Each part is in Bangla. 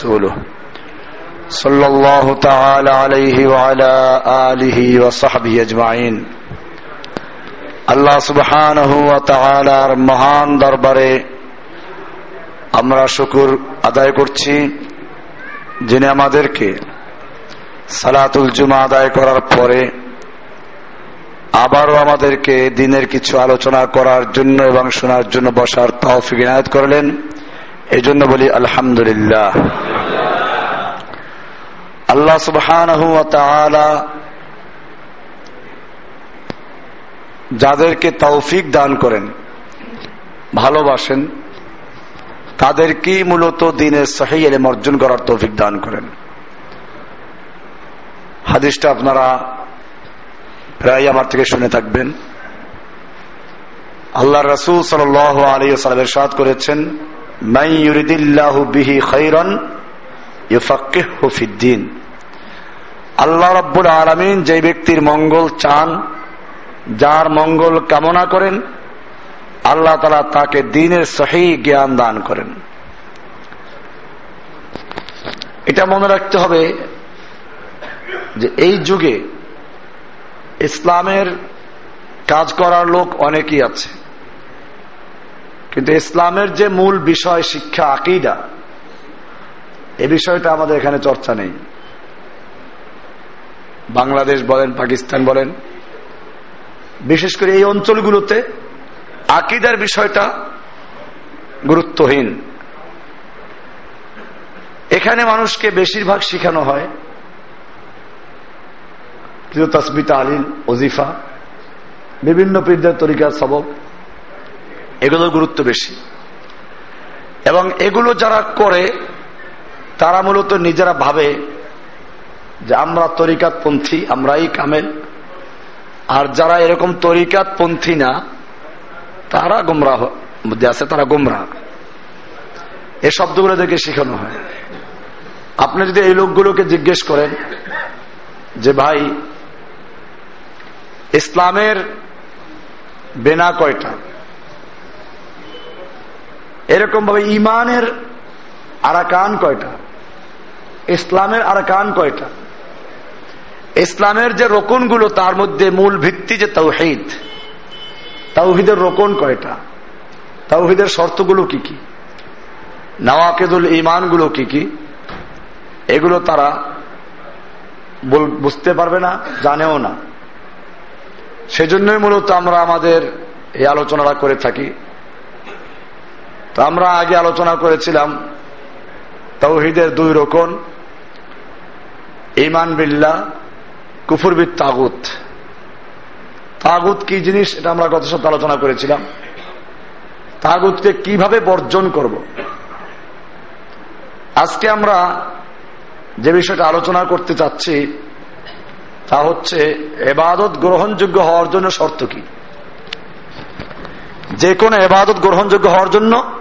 ورسوله صلى الله تعالى عليه وعلى آله وصحبه أجمعين আল্লাহ সুবহানাহু ওয়া তাআলার মহান দরবারে আমরা শুকুর আদায় করছি যিনি আমাদেরকে সালাতুল জুমা আদায় করার পরে আবারও আমাদেরকে দিনের কিছু আলোচনা করার জন্য এবং শোনার জন্য বসার তৌফিক ইনায়ত করলেন এই জন্য বলি, আলহামদুলিল্লাহ। আল্লাহ তাআলা যাদেরকে তৌফিক দান করেন, ভালোবাসেন, তাদেরকেই মূলত দিনের সহি এলেম অর্জন করার তৌফিক দান করেন। হাদিসটা আপনারা প্রায় আমার থেকে শুনে থাকবেন। আল্লাহ রসুল সাল আলী সালামের সাদ করেছেন বিহি খৈরন হুফিদ্দিন আল্লাহ রব্বুল আলমিন যে ব্যক্তির মঙ্গল চান, যার মঙ্গল কামনা করেন, আল্লাহ তালা তাকে দিনের সহি জ্ঞান দান করেন। এটা মনে রাখতে হবে যে এই যুগে ইসলামের কাজ করার লোক অনেকেই আছে। কিন্তু ইসলামের যে মূল বিষয় শিক্ষা, আকিদা, এ বিষয়টা আমাদের এখানে চর্চা নেই। বাংলাদেশ বলেন, পাকিস্তান বলেন, বিশেষ করে এই অঞ্চলগুলোতে আকিদার বিষয়টা গুরুত্বহীন। এখানে মানুষকে বেশিরভাগ শিখানো হয় কিন্তু তসবিতা আলিল ওজিফা, বিভিন্ন পীরদের তরিকার সবক। এগুলোর গুরুত্ব বেশি। এবং এগুলো যারা করে, তারা মূলত নিজেরা ভাবে যে আমরা তরিকাত পন্থী আমরাই কামেল। আর যারা এরকম তরিকাত পন্থী না, তারা গোমরা মধ্যে আছে তারা গোমরা এ শব্দগুলো দেখে শেখানো হয়। আপনি যদি এই লোকগুলোকে জিজ্ঞেস করেন যে, ভাই, ইসলামের বেনা কয়টা? এরকম ভাবে ইমানের আরাকান কয়টা? ইসলামের আরাকান কয়টা? ইসলামের যে রোকনগুলো তার মধ্যে মূল ভিত্তি যে তৌহিদ তাওহিদের রোকন কয়টা? তাওহিদের শর্তগুলো কি কি? নওয়াকেদুল ইমানগুলো কি কি? এগুলো তারা বুঝতে পারবে না, জানেও না। সেজন্যই মূলত আমরা আমাদের এই আলোচনাটা করে থাকি। তো আমরা আগে আলোচনা করেছিলাম তৌহিদের দুই রোকন ইমান বিল্লা কুফুরবিদ তাগুত। তাগুত কি জিনিস? এটা আমরা গত সপ্তাহে আলোচনা করেছিলাম। তাগুতকে কীভাবে বর্জন করব? আজকে আমরা যে বিষয়টা আলোচনা করতে চাচ্ছি, তা হচ্ছে এবাদত গ্রহণযোগ্য হওয়ার জন্য শর্ত কি? যে কোনো এবাদত গ্রহণযোগ্য হওয়ার জন্য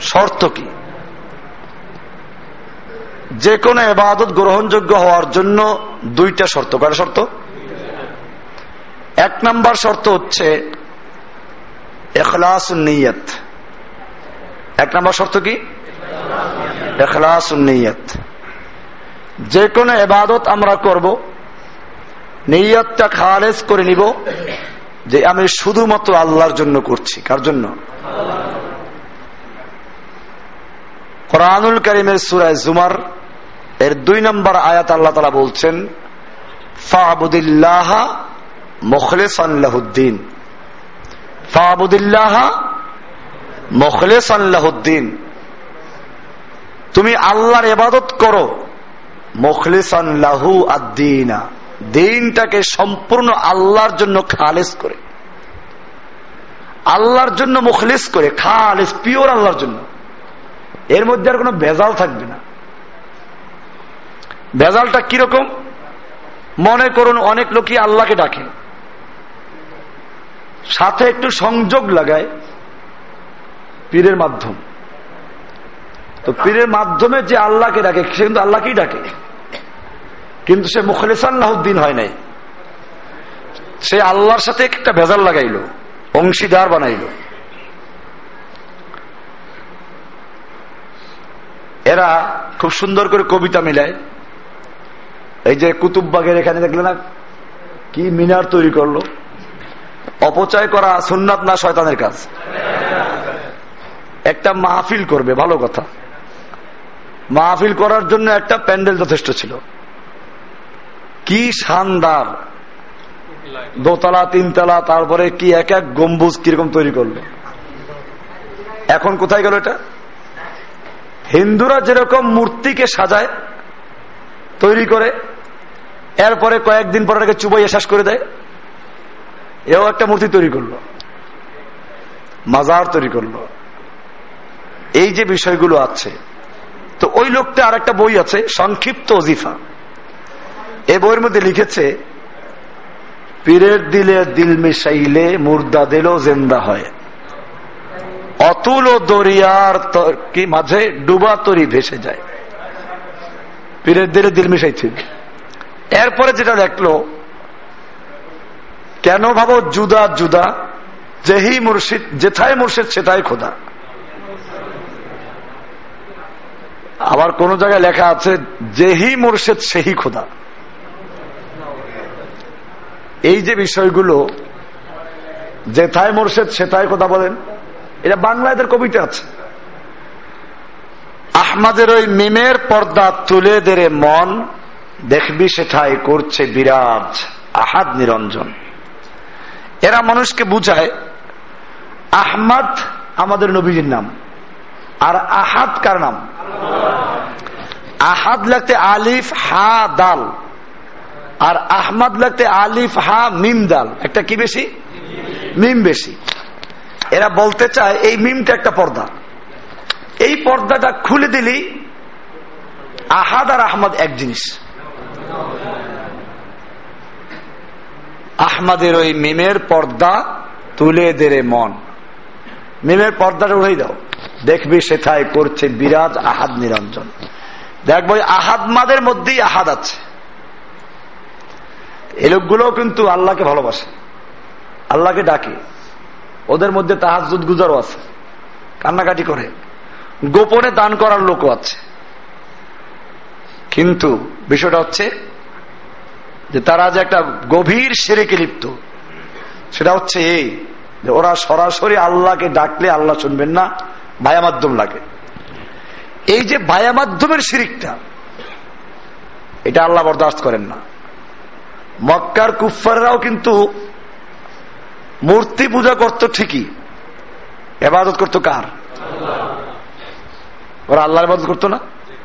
শর্ত কি? যে কোনো এবাদত গ্রহণযোগ্য হওয়ার জন্য দুইটা শর্ত। কয়টা শর্ত? এক নাম্বার শর্ত হচ্ছে এখলাস নিয়ত। এক নাম্বার শর্ত কি? এখলাস নিয়ত। যে কোনো এবাদত আমরা করব, নিয়তটা খালেজ করে নিব যে আমি শুধুমাত্র আল্লাহর জন্য করছি। কার জন্য? কোরআনুল করিমের সুরায় জুমার এর দুই নম্বর আয়াত আল্লাহ তালা বলছেন, ফাবুদিল্লাহ মোখলেসাল্লাহুদ্দিন ফাবুদিল্লাহ মোখলেসাল্লাহুদ্দিন তুমি আল্লাহর এবাদত করো। মোখলেসাল্লাহু আদ্দিনা। দিনটাকে সম্পূর্ণ আল্লাহর জন্য খালেস করে। আল্লাহর জন্য মুখলিস করে, খালেস, পিওর আল্লাহর জন্য। এর মধ্যে আর কোনো ভেজাল থাকবে না। ভেজালটা কীরকম? মনে করুন, অনেক লোকই আল্লাহকে ডাকে। সাথে একটু সংযোগ লাগায় পীরের মাধ্যম। তো পীরের মাধ্যমে যে আল্লাহকে ডাকে, সে কিন্তু আল্লাহকেই ডাকে। কিন্তু সে মুখলেসাল্লাহদ্দিন হয় নাই। সে আল্লাহর সাথে একটা ভেজাল লাগাইল, অংশীদার বানাইল। এরা খুব সুন্দর করে কবিতা মিলায়। এই যে কুতুববাগের এখানে দেখলে না, কি মিনার তৈরি করল। অপচয় করা সুন্নাত না শয়তানের কাজ। একটা মাহফিল করবে, ভালো কথা। মাহফিল করার জন্য একটা প্যান্ডেল যথেষ্ট ছিল। কি শানদার। দোতলা, তিনতলা, তারপরে কি এক এক গম্বুজ কীরকম তৈরি করল। এখন কোথায় গেল এটা? হিন্দুরা যেরকম মূর্তিকে সাজায়, তৈরি করে, এরপরে কয়েকদিন পরে এটাকে চুবাইয়ে শেষ করে দেয়, এও একটা মূর্তি তৈরি করল, মাজার তৈরি করল। এই যে বিষয়গুলো আছে, তো ওই লোকটা আর একটা বই আছে, সংক্ষিপ্ত অজিফা এ বইয়ের মধ্যে লিখেছে, পীরের দিলে দিল মিশাইলে, মুর্দা দিলেও জেন্দা হয়। অতুল ও দরিয়ার কি মাঝে ডুবা তরি ভেসে যায়। পীরের দিলে দিল মিশাইছিল এরপরে যেটা দেখল, কেন ভাবো জুদা জুদা, যেহি মুর্শিদ, যেথায় মুর্শিদ সেটাই খোদা। আবার কোন জায়গায় লেখা আছে, যেহি মুর্শিদ সেহি খোদা। এই যে বিষয়গুলো, যেথায় মুর্শিদ সেটাই কথা বলেন এটা বাংলাদেশের কবিতা আছে। আহমাদের ওই মিমের পর্দা তুলে দেরে মন, দেখবি সেটাই করছে বিরাজ আহাদ নিরঞ্জন। এরা মানুষকে বুঝায়, আহমাদ আমাদের নবীজির নাম, আর আহাদ কার নাম? আহাদ লাগতে আলিফ, হা, দাল, আর আহমাদ লাগতে আলিফ, হা, মিম, দাল। একটা কি বেশি? মিম বেশি। এরা বলতে চায়, এই মিমটা একটা পর্দা। এই পর্দাটা খুলে দিলি, আহাদ আর আহমদ এক জিনিস। আহমদের ওই মিমের পর্দা তুলে দেরে মন। মিমের পর্দাটা উড়াই দাও। দেখবি সেথায় করছে বিরাজ আহাদ নিরঞ্জন। দেখব আহাদ মাদের মধ্যেই আহাদ আছে। এই লোকগুলোও কিন্তু আল্লাহকে ভালোবাসে। আল্লাহকে ডাকে। ওদের মধ্যে তাহাজুদ গুজারও আছে। কান্নাকাটি করে। গোপনে দান করার লোকও আছে। কিন্তু বিষয়টা হচ্ছে যে তারা যে একটা গভীর সেরেকে লিপ্ত, সেটা হচ্ছে এই যে ওরা সরাসরি আল্লাহকে ডাকলে আল্লাহ শুনবেন না ভায়া মাধ্যম লাগে। এই যে ভায়া মাধ্যমের শিরিকটা, এটা আল্লাহ বরদাস্ত করেন না। মক্কার কুফাররাও কিন্তু মূর্তি পূজা করত ঠিকই। এবাদত করতো কার? ওরা আল্লাহর ইবাদত করতো না?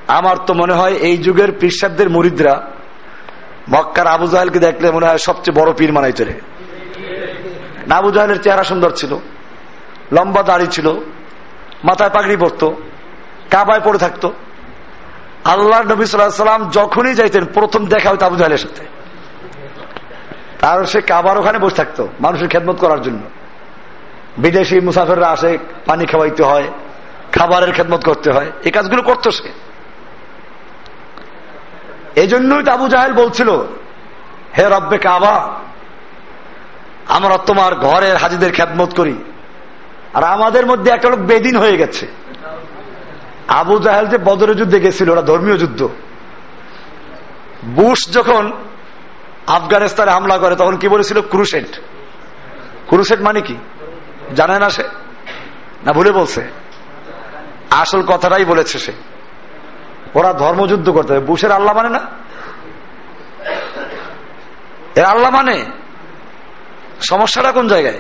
আমার তো মনে হয় এই যুগের পীরসাবদের মুরিদরা মক্কার আবু জাহেলকে দেখলে মনে হয় সবচেয়ে বড় পীর মানাই চলে আবু জাহেলের চেহারা সুন্দর ছিল, লম্বা দাড়ি ছিল, মাথায় পাগড়ি পরতো, কাবায় পড়ে থাকতো। আল্লাহ নবী সাল্লাম যখনই যাইতেন, প্রথম দেখা হইতো আবু জাহেলের সাথে। তার সে কাবার ওখানে বসে থাকতো, মানুষের খেদমত করার জন্য। বিদেশি মুসাফেররা আসে, পানি খাওয়াইতে হয়, খাবারের খেদমত করতে হয় এই কাজগুলো করতো সে। এই জন্যই আবু জাহেল বলছিল, হে রব্বে কাবা, আমরা তোমার ঘরের হাজিদের খেদমত করি। আর আমাদের মধ্যে একটা লোক বেদিন হয়ে গেছে। আবু জাহেল যে বদরের যুদ্ধে গেছিল ওরা ধর্মীয় যুদ্ধ। বুশ যখন আফগানিস্তানে হামলা করে, তখন কি বলেছিল? ক্রুসেট ক্রুসেট মানে কি? জানে না সে? না ভুলে বলছে? আসল কথাটাই বলেছে সে। ওরা ধর্মযুদ্ধ করতে হবে বুশের আল্লাহ মানে না? এর আল্লাহ মানে? সমস্যাটা কোন জায়গায়?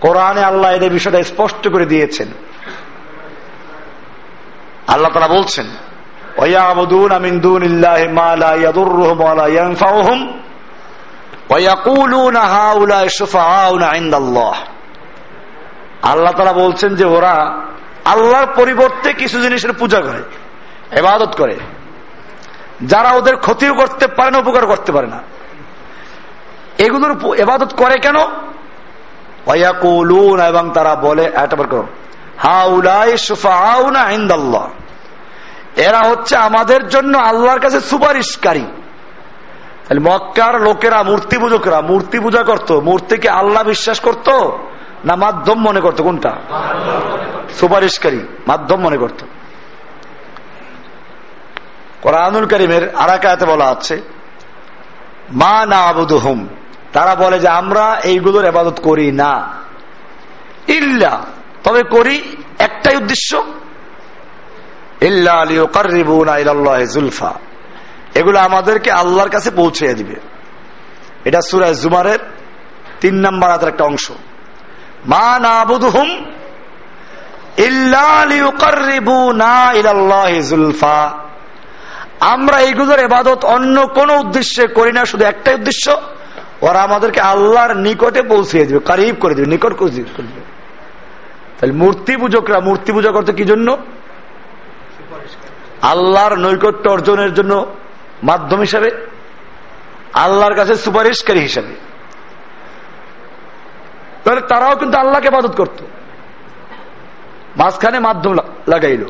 কোরআনে আল্লাহ এদের বিষয়টা স্পষ্ট করে দিয়েছেন। আল্লাহ তারা বলছেন ويعبدون من دون الله ما لا يضرهم ولا ينفعهم ويقولون هؤلاء شفعاؤنا عند الله আল্লাহ তারা বলছেন যে ওরা আল্লাহর পরিবর্তে কিছু জিনিসের পূজা করে এবাদত করে যারা ওদের ক্ষতিও করতে পারে না উপকার করতে পারে না এগুলোর এবাদত করে কেন এবং তারা বলে হাউলাই সুফাউনা ইন্দাল্লাহ এরা হচ্ছে আমাদের জন্য আল্লাহর কাছে সুপারিশকারী। মক্কার লোকেরা, মূর্তি পূজকরা, মূর্তি পূজা করত, মূর্তিকে আল্লাহ বিশ্বাস করত না মাধ্যম মনে করতো, কোনটা? সুপারিশকারী, মাধ্যম মনে করত। কোরআনুল করিমের আরাকাতে বলা আছে, মা না আবুদ হুম তারা বলে যে আমরা এইগুলোর এবাদত করি না। ইল্লা, তবে করি একটাই উদ্দেশ্য এগুলো আমাদেরকে আল্লাহর কাছে পৌঁছে দিবে। এটা সুরায় জুমারের তিন নম্বর হাতের একটা অংশ। মা না আবুদ হুম জুলফা। আমরা এইগুলোর এবাদত অন্য কোন উদ্দেশ্যে করি না, শুধু একটাই উদ্দেশ্য, ওরা আমাদেরকে আল্লাহর নিকটে পৌঁছিয়ে দিবে, কারিব করে দিবে, নিকট করে দিবে। তাহলে মূর্তি পূজকরা মূর্তি পূজা করতে কি জন্য? আল্লাহর নৈকট্য অর্জনের জন্য মাধ্যম হিসাবে, আল্লাহর কাছে সুপারিশকারী হিসাবে। তাহলে তারাও কিন্তু আল্লাহকে মাদত করত। মাঝখানে মাধ্যম লাগাইল।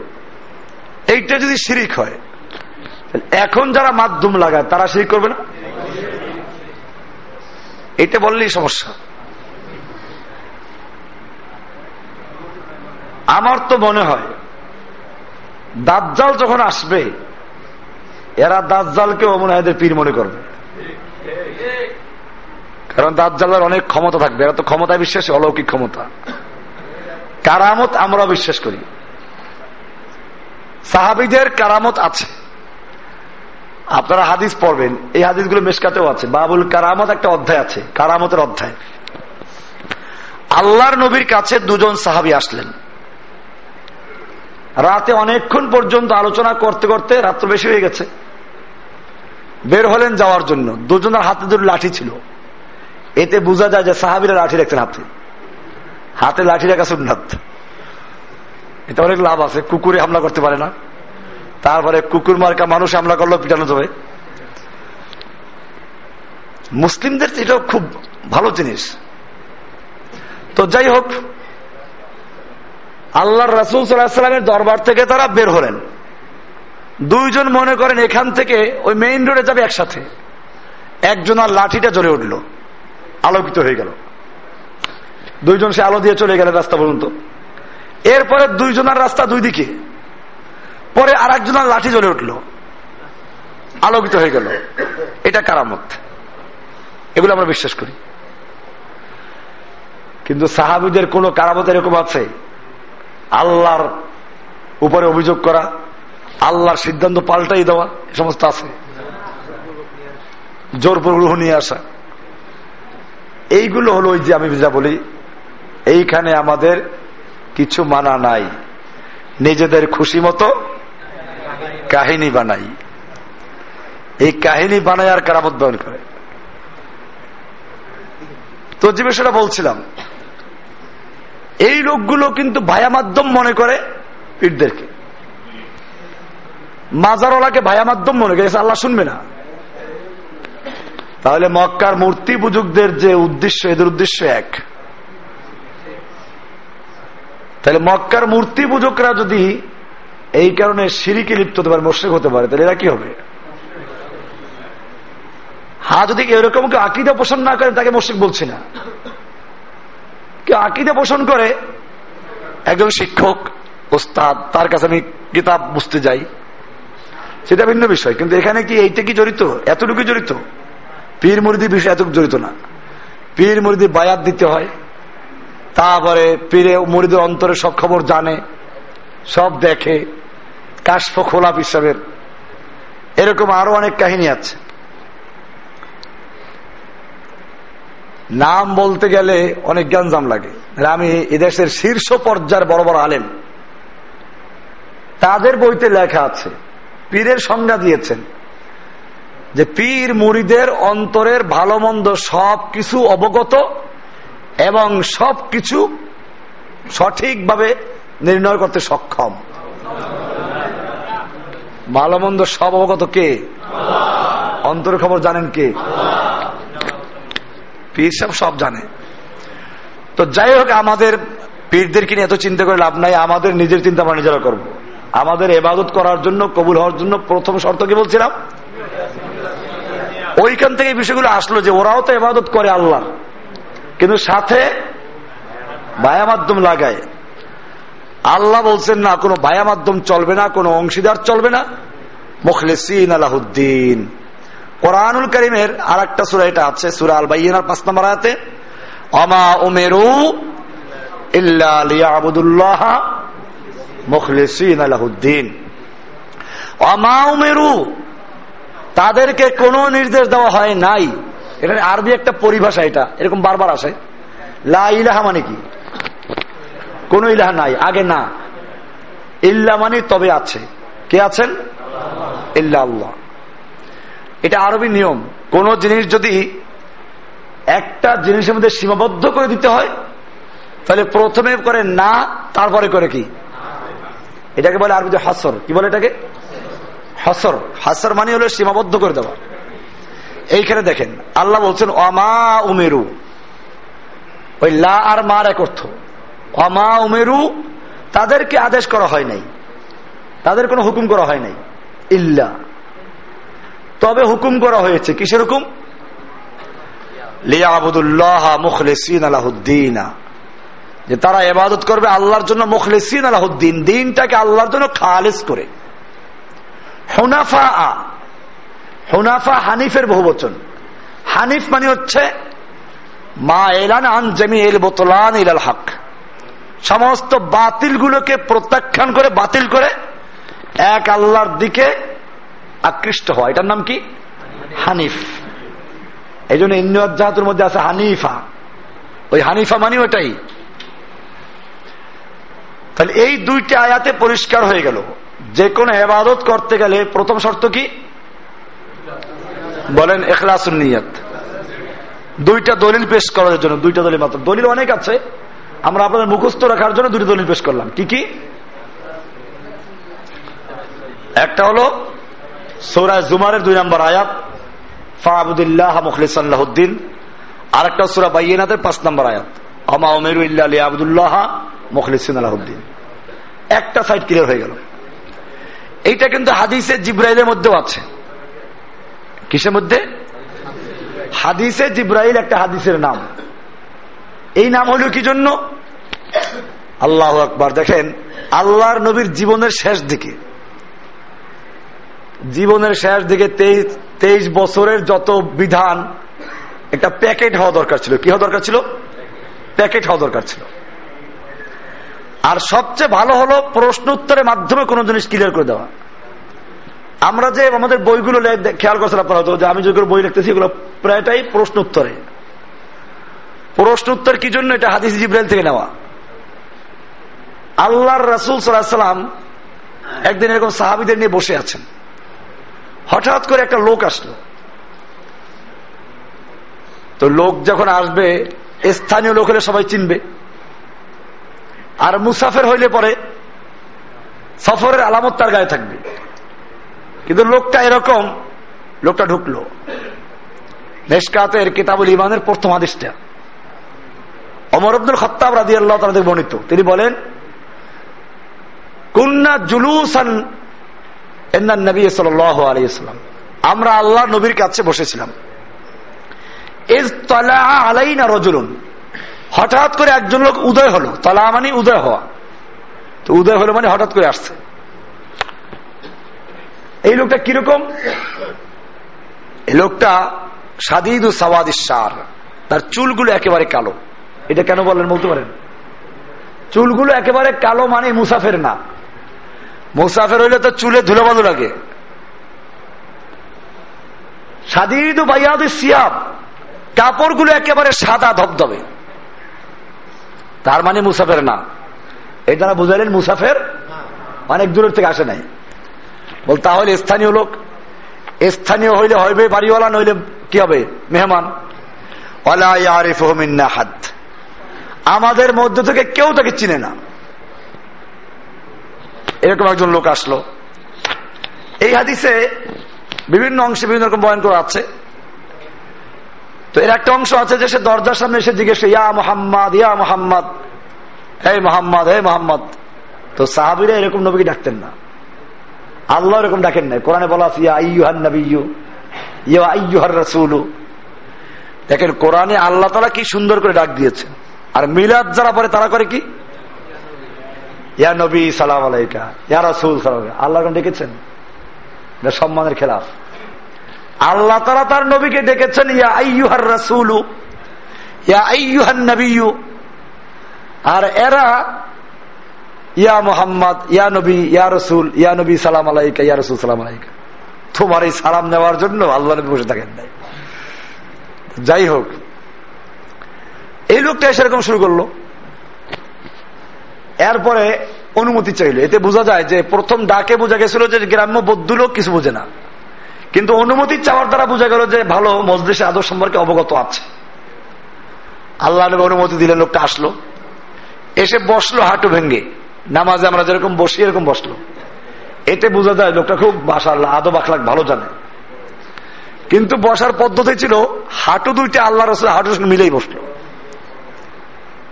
এইটা যদি শিরিক হয় এখন যারা মাধ্যম লাগায়, তারা শিরিক করবে না? এটা বললেই সমস্যা। আমার তো মনে হয় দাজ্জাল যখন আসবে, এরা দাজ্জালকে মনে হয় পীর মনে করবে। কারণ দাজ্জালের অনেক ক্ষমতা থাকবে, এরা তো ক্ষমতায় বিশ্বাস, অলৌকিক ক্ষমতা। কারামত আমরা বিশ্বাস করি। সাহাবিদের কারামত আছে। আপনারা হাদিস পড়বেন, এই হাদিস হাদিসগুলো মেশকাতেও আছে। বাবুল কারামত একটা অধ্যায় আছে, কারামতের অধ্যায়। আল্লাহর নবীর কাছে দুজন সাহাবি আসলেন। রাতে অনেকক্ষণ পর্যন্ত আলোচনা করতে করতে রাত্র বেশি হয়ে গেছে। বের হলেন যাওয়ার জন্য। দুজনের হাতে দুটো লাঠি ছিল। এতে বোঝা যায় যে সাহাবিরা লাঠি রাখতেন হাতে। হাতে লাঠি রাখা সুন্নাত। এটা অনেক লাভ আছে। কুকুরে হামলা করতে পারে না। তারপরে কুকুর মার্কা মানুষ হামলা করল পিটানো যাবে। মুসলিমদের এটাও খুব ভালো জিনিস। তো যাই হোক আল্লাহর রাসুল সাল্লামের দরবার থেকে তারা বের হলেন। দুইজন মনে করেন এখান থেকে ওই মেইন রোডে যাবে একসাথে। একজন আর লাঠিটা জ্বলে উঠল। আলোকিত হয়ে গেল। দুইজন সে আলো দিয়ে চলে গেলেন রাস্তা পর্যন্ত। এরপরে দুইজনের রাস্তা দুই দিকে। পরে আর একজনের লাঠি জ্বলে উঠল। আলোকিত হয়ে গেল। এটা কারামত। এগুলো আমরা বিশ্বাস করি। কিন্তু সাহাবিদের কোন কারামত এরকম আছে? আল্লাহর উপরে অভিযোগ করা, আল্লাহর সিদ্ধান্ত পাল্টাই দেওয়া সমস্ত আছে। জোরপুর গ্রহ নিয়ে আসা। এইগুলো হলো ওই যে আমি যা বলি, এইখানে আমাদের কিছু মানা নাই। নিজেদের খুশি মতো কাহিনী বানাই। এই কাহিনী বানায় আর বয়ন করে। তো যে বিষয়টা বলছিলাম এই লোকগুলো কিন্তু ভায়া মাধ্যম মনে করে পীরদেরকে। মাজারওয়ালাকে ভায়া মাধ্যম মনে করে আল্লাহ শুনবে না। তাহলে মক্কার মূর্তি পুজুকদের যে উদ্দেশ্য, এদের উদ্দেশ্য এক। তাহলে মক্কার মূর্তি পূজকরা যদি এই কারণে সিঁড়িকে লিপ্ত হতে পারে, মোশেক হতে পারে, তাহলে এরা কি হবে? হা, যদি এরকম কেউ আকিদা পোষণ না করে, তাকে মোশেক বলছি না। কেউ আকিদা পোষণ করে? একজন শিক্ষক, ওস্তাদ, তার কাছে আমি কিতাব বুঝতে যাই। সেটা ভিন্ন বিষয়, কিন্তু এখানে কি এইটা কি জড়িত? এতটুকু জড়িত? পীর মুরিদি বিষয় এতটুকু জড়িত না। পীর মুরিদি বায়াত দিতে হয়, তারপরে পীরে মুরিদের অন্তরে সব খবর জানে, সব দেখে কাশফ খোলা হিসাবের। এরকম আরও অনেক কাহিনী আছে। নাম বলতে গেলে অনেক জ্ঞানজাম লাগে। আমি এদেশের শীর্ষ পর্যায়ের বড় বড় আলেম। তাদের বইতে লেখা আছে, পীরের সংজ্ঞা দিয়েছেন যে পীর মুড়িদের অন্তরের ভালো মন্দ সব কিছু অবগত এবং সব কিছু সঠিকভাবে নির্ণয় করতে সক্ষম। ভালো মন্দ সব অবগত কে? অন্তরের খবর জানেন কে? পীর সব সব জানে। তো যাই হোক, আমাদের পীরদেরকে নিয়ে এত চিন্তা করে লাভ নাই, আমাদের নিজের চিন্তা আমরা নিজেরা করব। আমাদের এবাদত করার জন্য, কবুল হওয়ার জন্য প্রথম শর্ত কি বলছিলাম? ওইখান থেকে বিষয়গুলো আসলো যে ওরাও তো এবাদত করে আল্লাহ। কিন্তু সাথে বায়া মাধ্যম লাগায়। আল্লাহ বলছেন, না, কোনো বায়া মাধ্যম চলবে না, কোনো অংশীদার চলবে না। মুখলিসিন আলাহুদ্দিন। কোরআনুল করিমের আর একটা সুরা এটা আছে, সুরা আল বাইনার পাঁচ নম্বর আয়াতে, অমা উমেরু ইল্লা লিয়াবুদুল্লাহ মুখলিসিন আলাহুদ্দিন অমা উমেরু, তাদেরকে কোনো নির্দেশ দেওয়া হয় নাই। এটা আরবি একটা পরিভাষা এটা, এরকম বারবার আসে। লা ইলাহা মানে কি? কোন ইলাহা নাই, আগে না। ইল্লা মানে তবে আছে। কে আছেন? ইল্লা আল্লাহ। এটা আরবি নিয়ম। কোন জিনিস যদি একটা জিনিসের মধ্যে সীমাবদ্ধ করে দিতে হয়, তাহলে প্রথমে করে না, তারপরে করে কি? এটাকে বলে আরবিতে হাসর। কি বলে এটাকে? হাসর। হাসর মানে হলো সীমাবদ্ধ করে দেওয়া। এইখানে দেখেন, আল্লাহ বলছেন অমা উমেরু। ওই লা আর মার এক অর্থ। অমা উমেরু। তাদেরকে আদেশ করা হয় নাই। তাদের কোনো হুকুম করা হয় নাই। ইল্লা। তবে হুকুম করা হয়েছে। কিসের হুকুম? মুখলেসিন আলাহুদ্দিনা। যে তারা এবাদত করবে আল্লাহর জন্য মুখলেসিন আলাহুদ্দিন। দিনটাকে আল্লাহর জন্য খালিস করে। হুনাফা হুনাফা হানিফের বহু বচন। হানিফ মানে হচ্ছে, মা এলান আন জমি এল বোতলান ইলাল হক। সমস্ত বাতিলগুলোকে প্রত্যাখ্যান করে, বাতিল করে, এক আল্লাহর দিকে আকৃষ্ট হওয়া। এটার নাম কি? হানিফ। এই জন্য ইন্দাহাতুর মধ্যে আছে হানিফা। ওই হানিফা মানে ওটাই। তাহলে এই দুইটা আয়াতে পরিষ্কার হয়ে গেল। যে কোনো এবাদত করতে গেলে প্রথম শর্ত কি? বলেন এখলাসুল নিয়াত। দুইটা দলিল পেশ করার জন্য, দুইটা দলিল মাত্র। দলিল অনেক আছে। আমরা আপনাদের মুখস্থ রাখার জন্য দুটি দলিল পেশ করলাম। কি কি? একটা হলো সৌরায় জুমারের দুই নম্বর আয়াত, ফাবুদুল্লাহ মুখলিসাল্লাহদ্দিন আর একটা সুরা বাইনাতের পাঁচ নম্বর আয়াত আমা ওমেরু ইল্লা আবদুল্লাহ মুখলিসিন আলাহদ্দিন একটা সাইড ক্লিয়ার হয়ে গেল। এইটা কিন্তু হাদিসে জিব্রাইলের মধ্যেও আছে। কিসের মধ্যে? হাদিসে জিব্রাইল একটা হাদিসের নাম। এই নাম হলো কি জন্য? আল্লাহ আকবার। দেখেন, আল্লাহর নবীর জীবনের শেষ দিকে। জীবনের শেষ দিকে তেইশ বছরের যত বিধান, একটা প্যাকেট হওয়া দরকার ছিল। কি হওয়া দরকার ছিল? প্যাকেট হওয়া দরকার ছিল। আর সবচেয়ে ভালো হলো প্রশ্ন উত্তরের মাধ্যমে কোনো জিনিস ক্লিয়ার করে দেওয়া। আমরা যে আমাদের বইগুলো খেয়াল করছেন আপনারা যে আমি যেগুলো বই লিখতেছি, এগুলো প্রায়টাই প্রশ্ন উত্তরে প্রশ্ন উত্তর কি জন্য? এটা হাদিস জিব্রাইল থেকে নেওয়া। আল্লাহর রাসুল সাল্লাম একদিন এরকম সাহাবিদের নিয়ে বসে আছেন। হঠাৎ করে একটা লোক আসলো। তো লোক যখন আসবে, স্থানীয় লোক হলে সবাই চিনবে। আর মুসাফের হইলে পরে সফরের আলামত তার গায়ে থাকবে। কিন্তু লোকটা এরকম, লোকটা ঢুকলো। নেশকাতের কিতাবুল ইমানের প্রথম আদেশটা। অমর আব্দুল খত্তাব রাজি আল্লাহ তাদের বর্ণিত। তিনি বলেন, কুন্না জুলুসান নবী সাল আলাইসালাম আমরা আল্লাহ নবীর কাছে বসেছিলাম। হঠাৎ করে একজন লোক উদয় হলো। তলা মানে উদয় হওয়া। তো উদয় হলো মানে হঠাৎ করে আসছে। এই লোকটা কীরকম? এই লোকটা সাদিদ সার তার চুলগুলো একেবারে কালো। এটা কেন বলেন বলতে পারেন? চুলগুলো একেবারে কালো মানে মুসাফের না। মুসাফের হইলে তো চুলে ধুলো বালু লাগে। বাইয়াদ সিয়াব কাপড়গুলো একেবারে সাদা ধবধবে। তার মানে মুসাফের না। এটা বুঝাইলেন মুসাফের অনেক দূরের থেকে আসে নাই। বল, তাহলে স্থানীয় লোক, স্থানীয় হইলে হইবে বাড়িওয়ালা, নইলে কি হবে? মেহমান। আমাদের মধ্য থেকে কেউ তাকে চিনে না। এরকম একজন লোক আসলো। এই হাদিসে বিভিন্ন অংশে বিভিন্ন রকম বয়ন করা আছে। তো এর একটা অংশ আছে যে সে দরজার সামনে এসে জিজ্ঞেস ইয়া মোহাম্মদ ইয়া মোহাম্মদ। হে মোহাম্মদ হে মোহাম্মদ। তো সাহাবিরা এরকম নবীকে ডাকতেন না। আল্লাহ এরকম ডাকেন নাই। কোরআনে বলা আছে, ইয়া আইয়ুহান নবী ইয়া আইয়ুহার রসুল। দেখেন কোরআনে আল্লাহ তালা কি সুন্দর করে ডাক দিয়েছে আর মিলাদ যারা পরে তারা করে কি? ইয়া নবী, সালাম আলাইকা। ইয়া রাসুল, সালাম আল্লাহ ডেকেছেন? সম্মানের খেলাফ। আল্লাহ তারা তার নবীকে ডেকেছেন, ইয়া আইয়ুহার রাসুলু, ইয়া আইয়ুহান নবীয়ু আর এরা, ইয়া মোহাম্মদ, ইয়া নবী, ইয়া রসুল, ইয়া নবী, সালাম আলাইকা, ইয়া রসুল, সালাম আলাইকা। তোমার এই সালাম নেওয়ার জন্য আল্লাহ নবী বসে থাকেন যাই হোক, এই লোকটা সেরকম শুরু করল। এরপরে অনুমতি চাইল। এতে বোঝা যায় যে প্রথম ডাকে বোঝা গেছিল যে গ্রাম্য বৌদ্ধ লোক কিছু বোঝে না। কিন্তু অনুমতি চাওয়ার দ্বারা বোঝা গেল যে ভালো মজলিসে আদর সম্পর্কে অবগত আছে। আল্লাহ অনুমতি দিলেন লোকটা আসলো। এসে বসল হাঁটু ভেঙ্গে। নামাজে আমরা যেরকম বসি, এরকম বসল। এতে বোঝা যায় লোকটা খুব বাসা আল্লাহ আদব আখলাখ ভালো জানে। কিন্তু বসার পদ্ধতি ছিল, হাঁটু দুইটা আল্লাহ রসুল হাঁটুর সঙ্গে মিলেই বসল।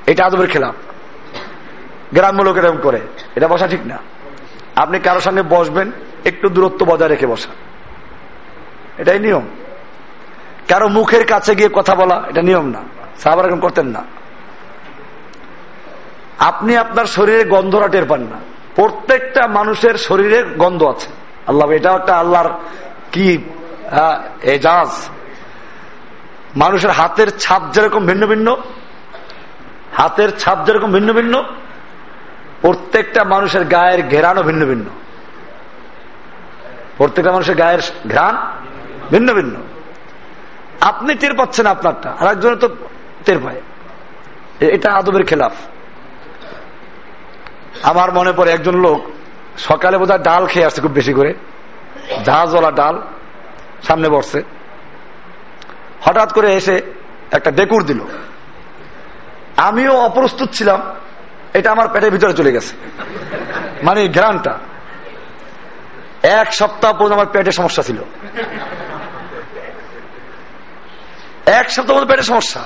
এটা আদবের খেলাম গ্রাম্য লোক এরকম করে। এটা বসা ঠিক না। আপনি কারোর সঙ্গে বসবেন, একটু দূরত্ব বজায় রেখে বসা। এটাই নিয়ম। কারও মুখের কাছে গিয়ে কথা বলা, এটা নিয়ম না। সাহাবার এরকম করতেন না। আপনি আপনার শরীরে গন্ধরা টের পান না। প্রত্যেকটা মানুষের শরীরে গন্ধ আছে। আল্লাহ এটা একটা আল্লাহর কি এজাজ। মানুষের হাতের ছাপ যেরকম ভিন্ন ভিন্ন, হাতের ছাপ যেরকম ভিন্ন ভিন্ন প্রত্যেকটা মানুষের গায়ের ঘেরানো ভিন্ন ভিন্ন। প্রত্যেকটা মানুষের গায়ের ঘ্রাণ ভিন্ন ভিন্ন। আপনি টের পাচ্ছেন আপনারটা আর একজনের তো টের পায়। এটা আদবের খেলাফ। আমার মনে পড়ে একজন লোক সকালে বোধহয় ডাল খেয়ে আসছে খুব বেশি করে। জাহাজওয়ালা ডাল সামনে বসছে। হঠাৎ করে এসে একটা ডেকুর দিল। আমিও অপ্রস্তুত ছিলাম। এটা আমার পেটের ভিতরে চলে গেছে। মানে ঘ্রানটা এক সপ্তাহ পর্যন্ত আমার পেটের সমস্যা ছিল। এক সপ্তাহ পর্যন্ত সমস্যা।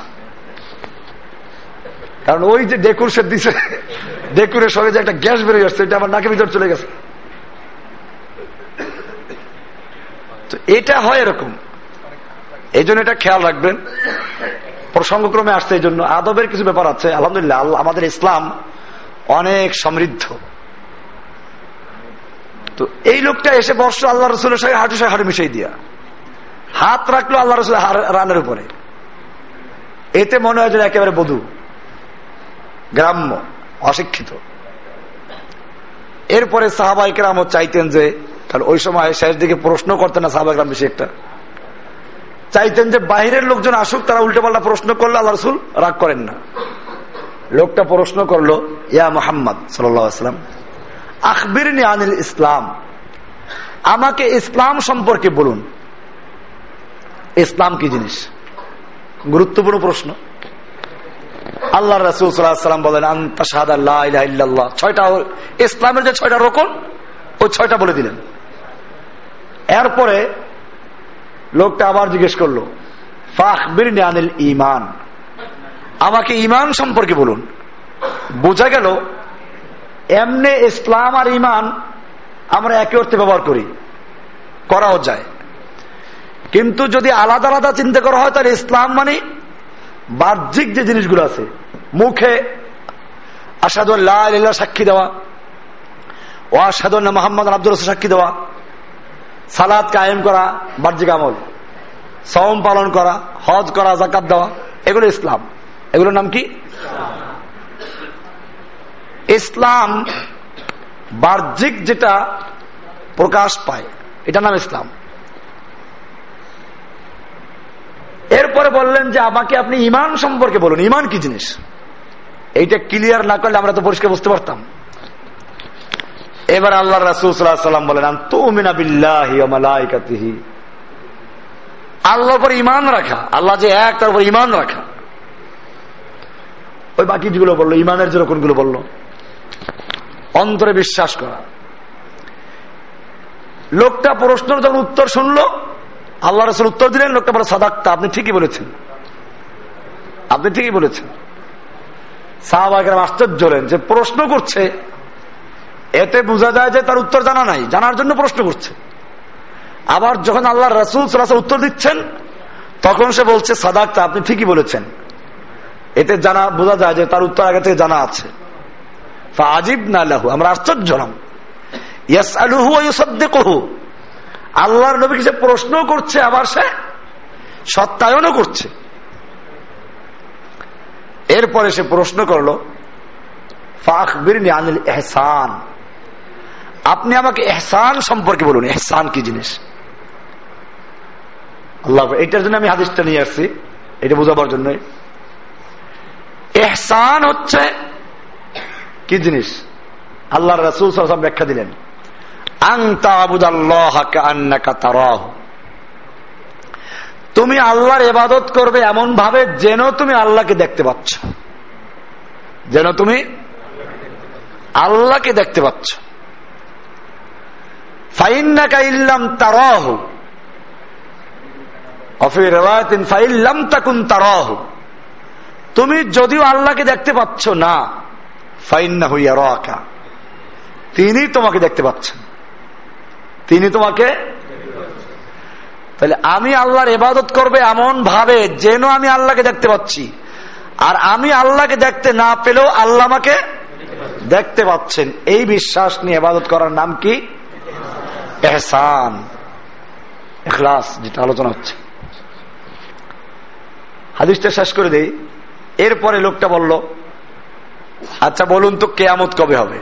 কারণ ওই যে ডেকুর সে দিছে, ডেকুরের সঙ্গে যে একটা গ্যাস বেরিয়ে আসছে, এটা আমার নাকের ভিতরে চলে গেছে। তো এটা হয় এরকম। এই জন্য এটা খেয়াল রাখবেন। প্রসঙ্গক্রমে আসছে এই জন্য। আদবের কিছু ব্যাপার আছে। আলহামদুলিল্লাহ আমাদের ইসলাম অনেক সমৃদ্ধ। তো এই লোকটা এসে বর্ষ আল্লাহ রসুলের সঙ্গে হাঁটু সঙ্গে হাঁটু মিশাই দিয়া। হাত রাখল আল্লাহ রসুল রানের উপরে। এতে মনে হয় যে একেবারে বধু, গ্রাম্য, অশিক্ষিত। এরপরে সাহাবাইকেরাম চাইতেন যে কারণ ওই সময় শেষ দিকে প্রশ্ন করতেন না সাহাবাইকরাম বেশি একটা। চাইতেন যে, বাহিরের লোকজন আসুক, তারা উল্টে পাল্টা প্রশ্ন করলে আল্লাহ রসুল রাগ করেন না। লোকটা প্রশ্ন করল, ইয়া মোহাম্মদ সাল্লাম আখবির আনিল ইসলাম, আমাকে ইসলাম সম্পর্কে বলুন। ইসলাম কি জিনিস? গুরুত্বপূর্ণ প্রশ্ন। আল্লাহ রাসুল সাল্লাম বলেন আল্লাহ ছয়টা ইসলামের যে ছয়টা রোকন, ওই ছয়টা বলে দিলেন। এরপরে লোকটা আবার জিজ্ঞেস করল ফাখবির আনিল ইমান আমাকে ইমান সম্পর্কে বলুন। বোঝা গেল, এমনে ইসলাম আর ইমান আমরা একে অর্থে ব্যবহার করি, করাও যায়। কিন্তু যদি আলাদা আলাদা চিন্তা করা হয়, তাহলে ইসলাম মানে বাহ্যিক যে জিনিসগুলো আছে, মুখে আসাদুল্লাহ সাক্ষী দেওয়া, ও আসাদুল্লাহ মোহাম্মদ আব্দুল সাক্ষী দেওয়া সালাদ কায়েম করা, বাহ্যিক আমল সম পালন করা, হজ করা জাকাত দেওয়া, এগুলো ইসলাম। এগুলোর নাম কি? ইসলাম বাহ্যিক যেটা প্রকাশ পায় এটা নাম ইসলাম। এরপরে বললেন যে, আমাকে আপনি ইমান সম্পর্কে বলুন। ইমান কি জিনিস? এইটা ক্লিয়ার না করলে আমরা তো পরিষ্কার বুঝতে পারতাম। এবার আল্লাহ রাসুলাম বলেন আল্লাহর পর ইমান রাখা, আল্লাহ যে এক, তার উপর ইমান রাখা। ওই বাকি যেগুলো বলল, ইমানের যে রকমগুলো বলল? অন্তরে বিশ্বাস করা। লোকটা প্রশ্নের যখন উত্তর শুনলো, আল্লাহ রসুল উত্তর দিলেন, লোকটা বলে সাদাক্তা, আপনি ঠিকই বলেছেন। আপনি ঠিকই বলেছেন। সাহাবাগের আশ্চর্য হলেন যে প্রশ্ন করছে, এতে বোঝা যায় যে তার উত্তর জানা নাই, জানার জন্য প্রশ্ন করছে। আবার যখন আল্লাহ রসুল উত্তর দিচ্ছেন, তখন সে বলছে, সাদাক্তা, আপনি ঠিকই বলেছেন। এতে জানা, বোঝা যায় যে তার উত্তর আগে থেকে জানা আছে। আজিব না লাহু, আমরা আশ্চর্য হলাম। ইয়াস কহু আল্লাহর নবীকে সে প্রশ্ন করছে, আবার সে সত্যায়নও করছে। এরপরে সে প্রশ্ন করল আনিল এহসান আপনি আমাকে এহসান সম্পর্কে বলুন এহসান কি জিনিস? আল্লাহ, এটার জন্য আমি হাদিসটা নিয়ে আসছি, এটা বোঝাবার জন্য এহসান হচ্ছে কি জিনিস? আল্লাহ রসুল ব্যাখ্যা দিলেন। তুমি আল্লাহর এবাদত করবে এমন ভাবে যেন তুমি আল্লাহকে দেখতে পাচ্ছ। যেন তুমি আল্লাহকে দেখতে পাচ্ছ। ফাইন্নাকা ইল্লাম তারাহ। ফাইল্লাম তাকুন তারাহ। তুমি যদিও আল্লাহকে দেখতে পাচ্ছ না ফাইন্না হইয়া রাকা তিনি তোমাকে দেখতে পাচ্ছেন। তিনি তোমাকে তাহলে আমি আল্লাহর এবাদত করবে এমন ভাবে যেন আমি আল্লাহকে দেখতে পাচ্ছি। আর আমি আল্লাহকে দেখতে না পেলেও আল্লাহ আমাকে দেখতে পাচ্ছেন। এই বিশ্বাস নিয়ে এবাদত করার নাম কি? এহসান, এখলাস, যেটা আলোচনা হচ্ছে। হাদিসটা শেষ করে দেই। এরপরে লোকটা বলল আচ্ছা বলুন তো কেয়ামত কবে হবে?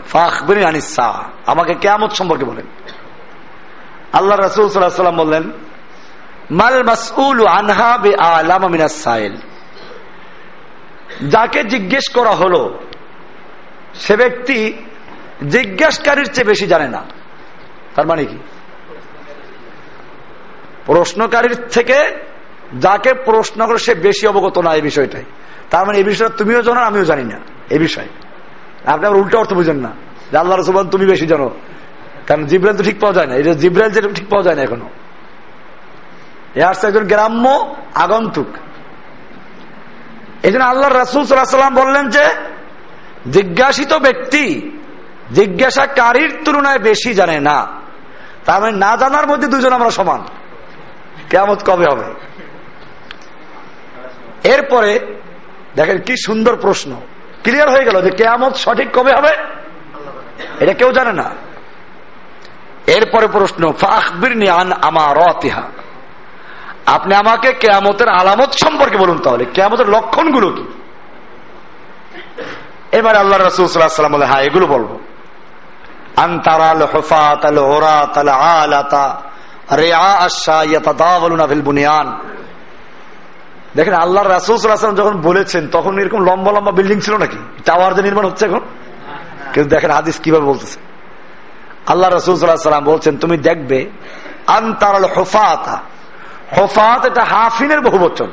আমাকে কেয়ামত সম্পর্কে বলেন। আল্লাহ রসুল সাল্লাম বললেন, মাল যাকে জিজ্ঞেস করা হলো, সে ব্যক্তি জিজ্ঞাসকারীর চেয়ে বেশি জানে না। তার মানে কি? প্রশ্নকারীর থেকে যাকে প্রশ্ন করে সে বেশি অবগত না এই বিষয়টাই। তার মানে এই বিষয়টা তুমিও জানো, আমিও জানি না এই বিষয়ে। আপনি আবার উল্টো অর্থ বুঝেন না, যে আল্লাহ রসুবান তুমি বেশি জানো। কারণ জিব্রাইল তো ঠিক পাওয়া যায় না এটা জিব্রাইল যেটা ঠিক পাওয়া যায় না এখনও। এ আসছে একজন গ্রাম্য আগন্তুক। এই জন্য আল্লাহ রাসুল সাল্লাম বললেন যে, জিজ্ঞাসিত ব্যক্তি জিজ্ঞাসাকারীর তুলনায় বেশি জানে না। তার মানে না জানার মধ্যে দুজন আমরা সমান। কেমত কবে হবে? এরপরে দেখেন কি সুন্দর প্রশ্ন। ক্লিয়ার হয়ে গেল যে কেয়ামত সঠিক কবে হবে? এটা কেউ জানে না। এরপরে প্রশ্ন আপনি আমাকে কেয়ামতের আলামত সম্পর্কে বলুন তাহলে। কেয়ামতের লক্ষণগুলো কি? এবার আল্লাহ রসুলাম বলে হ্যাঁ এগুলো বলব। আন্তারাল দেখেন আল্লাহ রাসুলাম যখন বলেছেন, তখন এরকম লম্বা লম্বা বিল্ডিং ছিল নাকি? টাওয়ার যে নির্মাণ হচ্ছে এখন? কিন্তু দেখেন হাদিস কীভাবে বলতেছে। আল্লাহ রসুলাম বলছেন, তুমি দেখবে, আন্তারাল হোফাতা। হোফাত এটা হাফিনের বহু বচন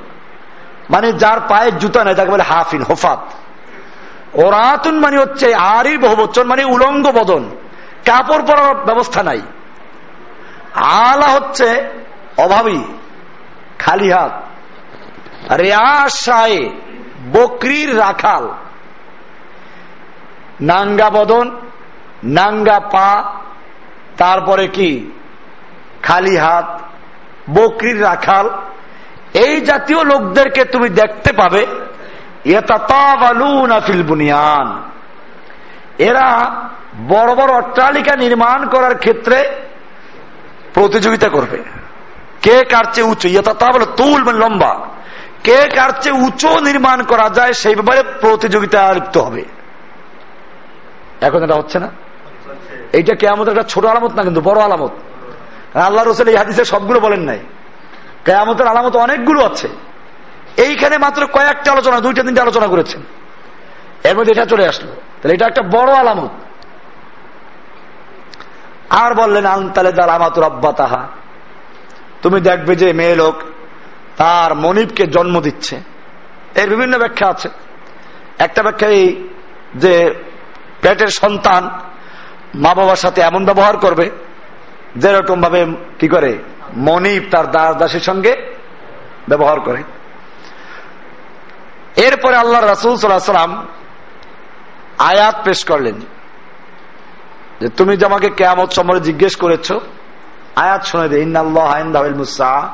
মানে যার পায়ের জুতা নেই, তাকে বলে হাফিন, হোফাত। ওরাতুন মানে হচ্ছে আরির বহু বচন মানে উলঙ্গ বদন। কাপড় পরার ব্যবস্থা নাই। আলা হচ্ছে অভাবী, খালি হাত। রেয়াশায় বকরির রাখাল। নাঙ্গা বদন, নাঙ্গা পা, তারপরে কি? খালি হাত, বকরির রাখাল। এই জাতীয় লোকদেরকে তুমি দেখতে পাবে বুনিয়ান। এরা বড় বড় অট্টালিকা নির্মাণ করার ক্ষেত্রে প্রতিযোগিতা করবে। কে কার চেয়ে উঁচু? ইয়ে তুল মানে লম্বা। কে কার চেয়ে উঁচু নির্মাণ করা যায় সেই ব্যাপারে প্রতিযোগিতা লিপ্ত হবে। এখন এটা হচ্ছে না? এইটা কেয়ামতের একটা ছোট আলামত না কিন্তু বড় আলামত। আল্লাহ রসুল এই হাদিসে সবগুলো বলেন নাই। কেয়ামতের আলামত অনেকগুলো আছে। এইখানে মাত্র কয়েকটা আলোচনা, দুইটা, তিনটা আলোচনা করেছেন। এর মধ্যে এটা চলে আসলো। তাহলে এটা একটা বড় আলামত। আর বললেন, আনতালে দাল আমাতুর আব্বা তাহা তুমি দেখবে যে মেয়ে লোক তার মনিবকে জন্ম দিচ্ছে। এর বিভিন্ন ব্যাখ্যা আছে। একটা ব্যাখ্যা এই যে পেটের সন্তান মা বাবার সাথে এমন ব্যবহার করবে যেরকম ভাবে কি করে মনিব তার দাস দাসের সঙ্গে ব্যবহার করে। এরপরে আল্লাহ রাসুল সাল্লাম আয়াত পেশ করলেন যে, তুমি যে আমাকে কেয়ামত সম্বন্ধে জিজ্ঞেস করেছ, আয়াত শুনে দে ইন্নআল্লাহ মুসা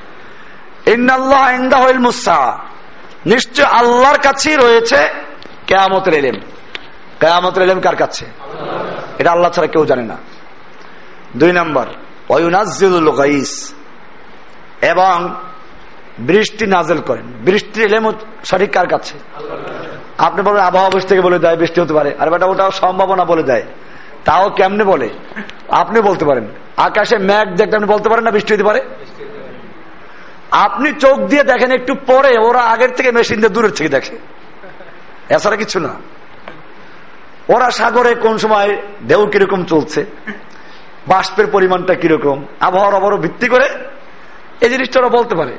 নিশ্চয় আল্লাহর কাছেই রয়েছে কেয়ামতের এলেম। কেয়ামতের এলেম কার কাছে? এটা আল্লাহ ছাড়া কেউ জানে না। দুই নম্বর এবং বৃষ্টি নাজেল করেন। বৃষ্টির এলেম সঠিক কার কাছে? আপনি বলেন, আবহাওয়া অফিস থেকে বলে দেয়, বৃষ্টি হতে পারে। আর বেটা ওটাও সম্ভাবনা বলে দেয়। তাও কেমনে বলে? আপনি বলতে পারেন। আকাশে ম্যাঘ দেখতে আপনি বলতে পারেন না বৃষ্টি হতে পারে? আপনি চোখ দিয়ে দেখেন, একটু পরে ওরা আগের থেকে মেশিন দিয়ে দূরের থেকে দেখে। এছাড়া কিছু না। ওরা সাগরে কোন সময় ঢেউ কীরকম চলছে, বাষ্পের পরিমাণটা কীরকম, আবহাওয়ার অবর ভিত্তি করে এই জিনিসটা ওরা বলতে পারে।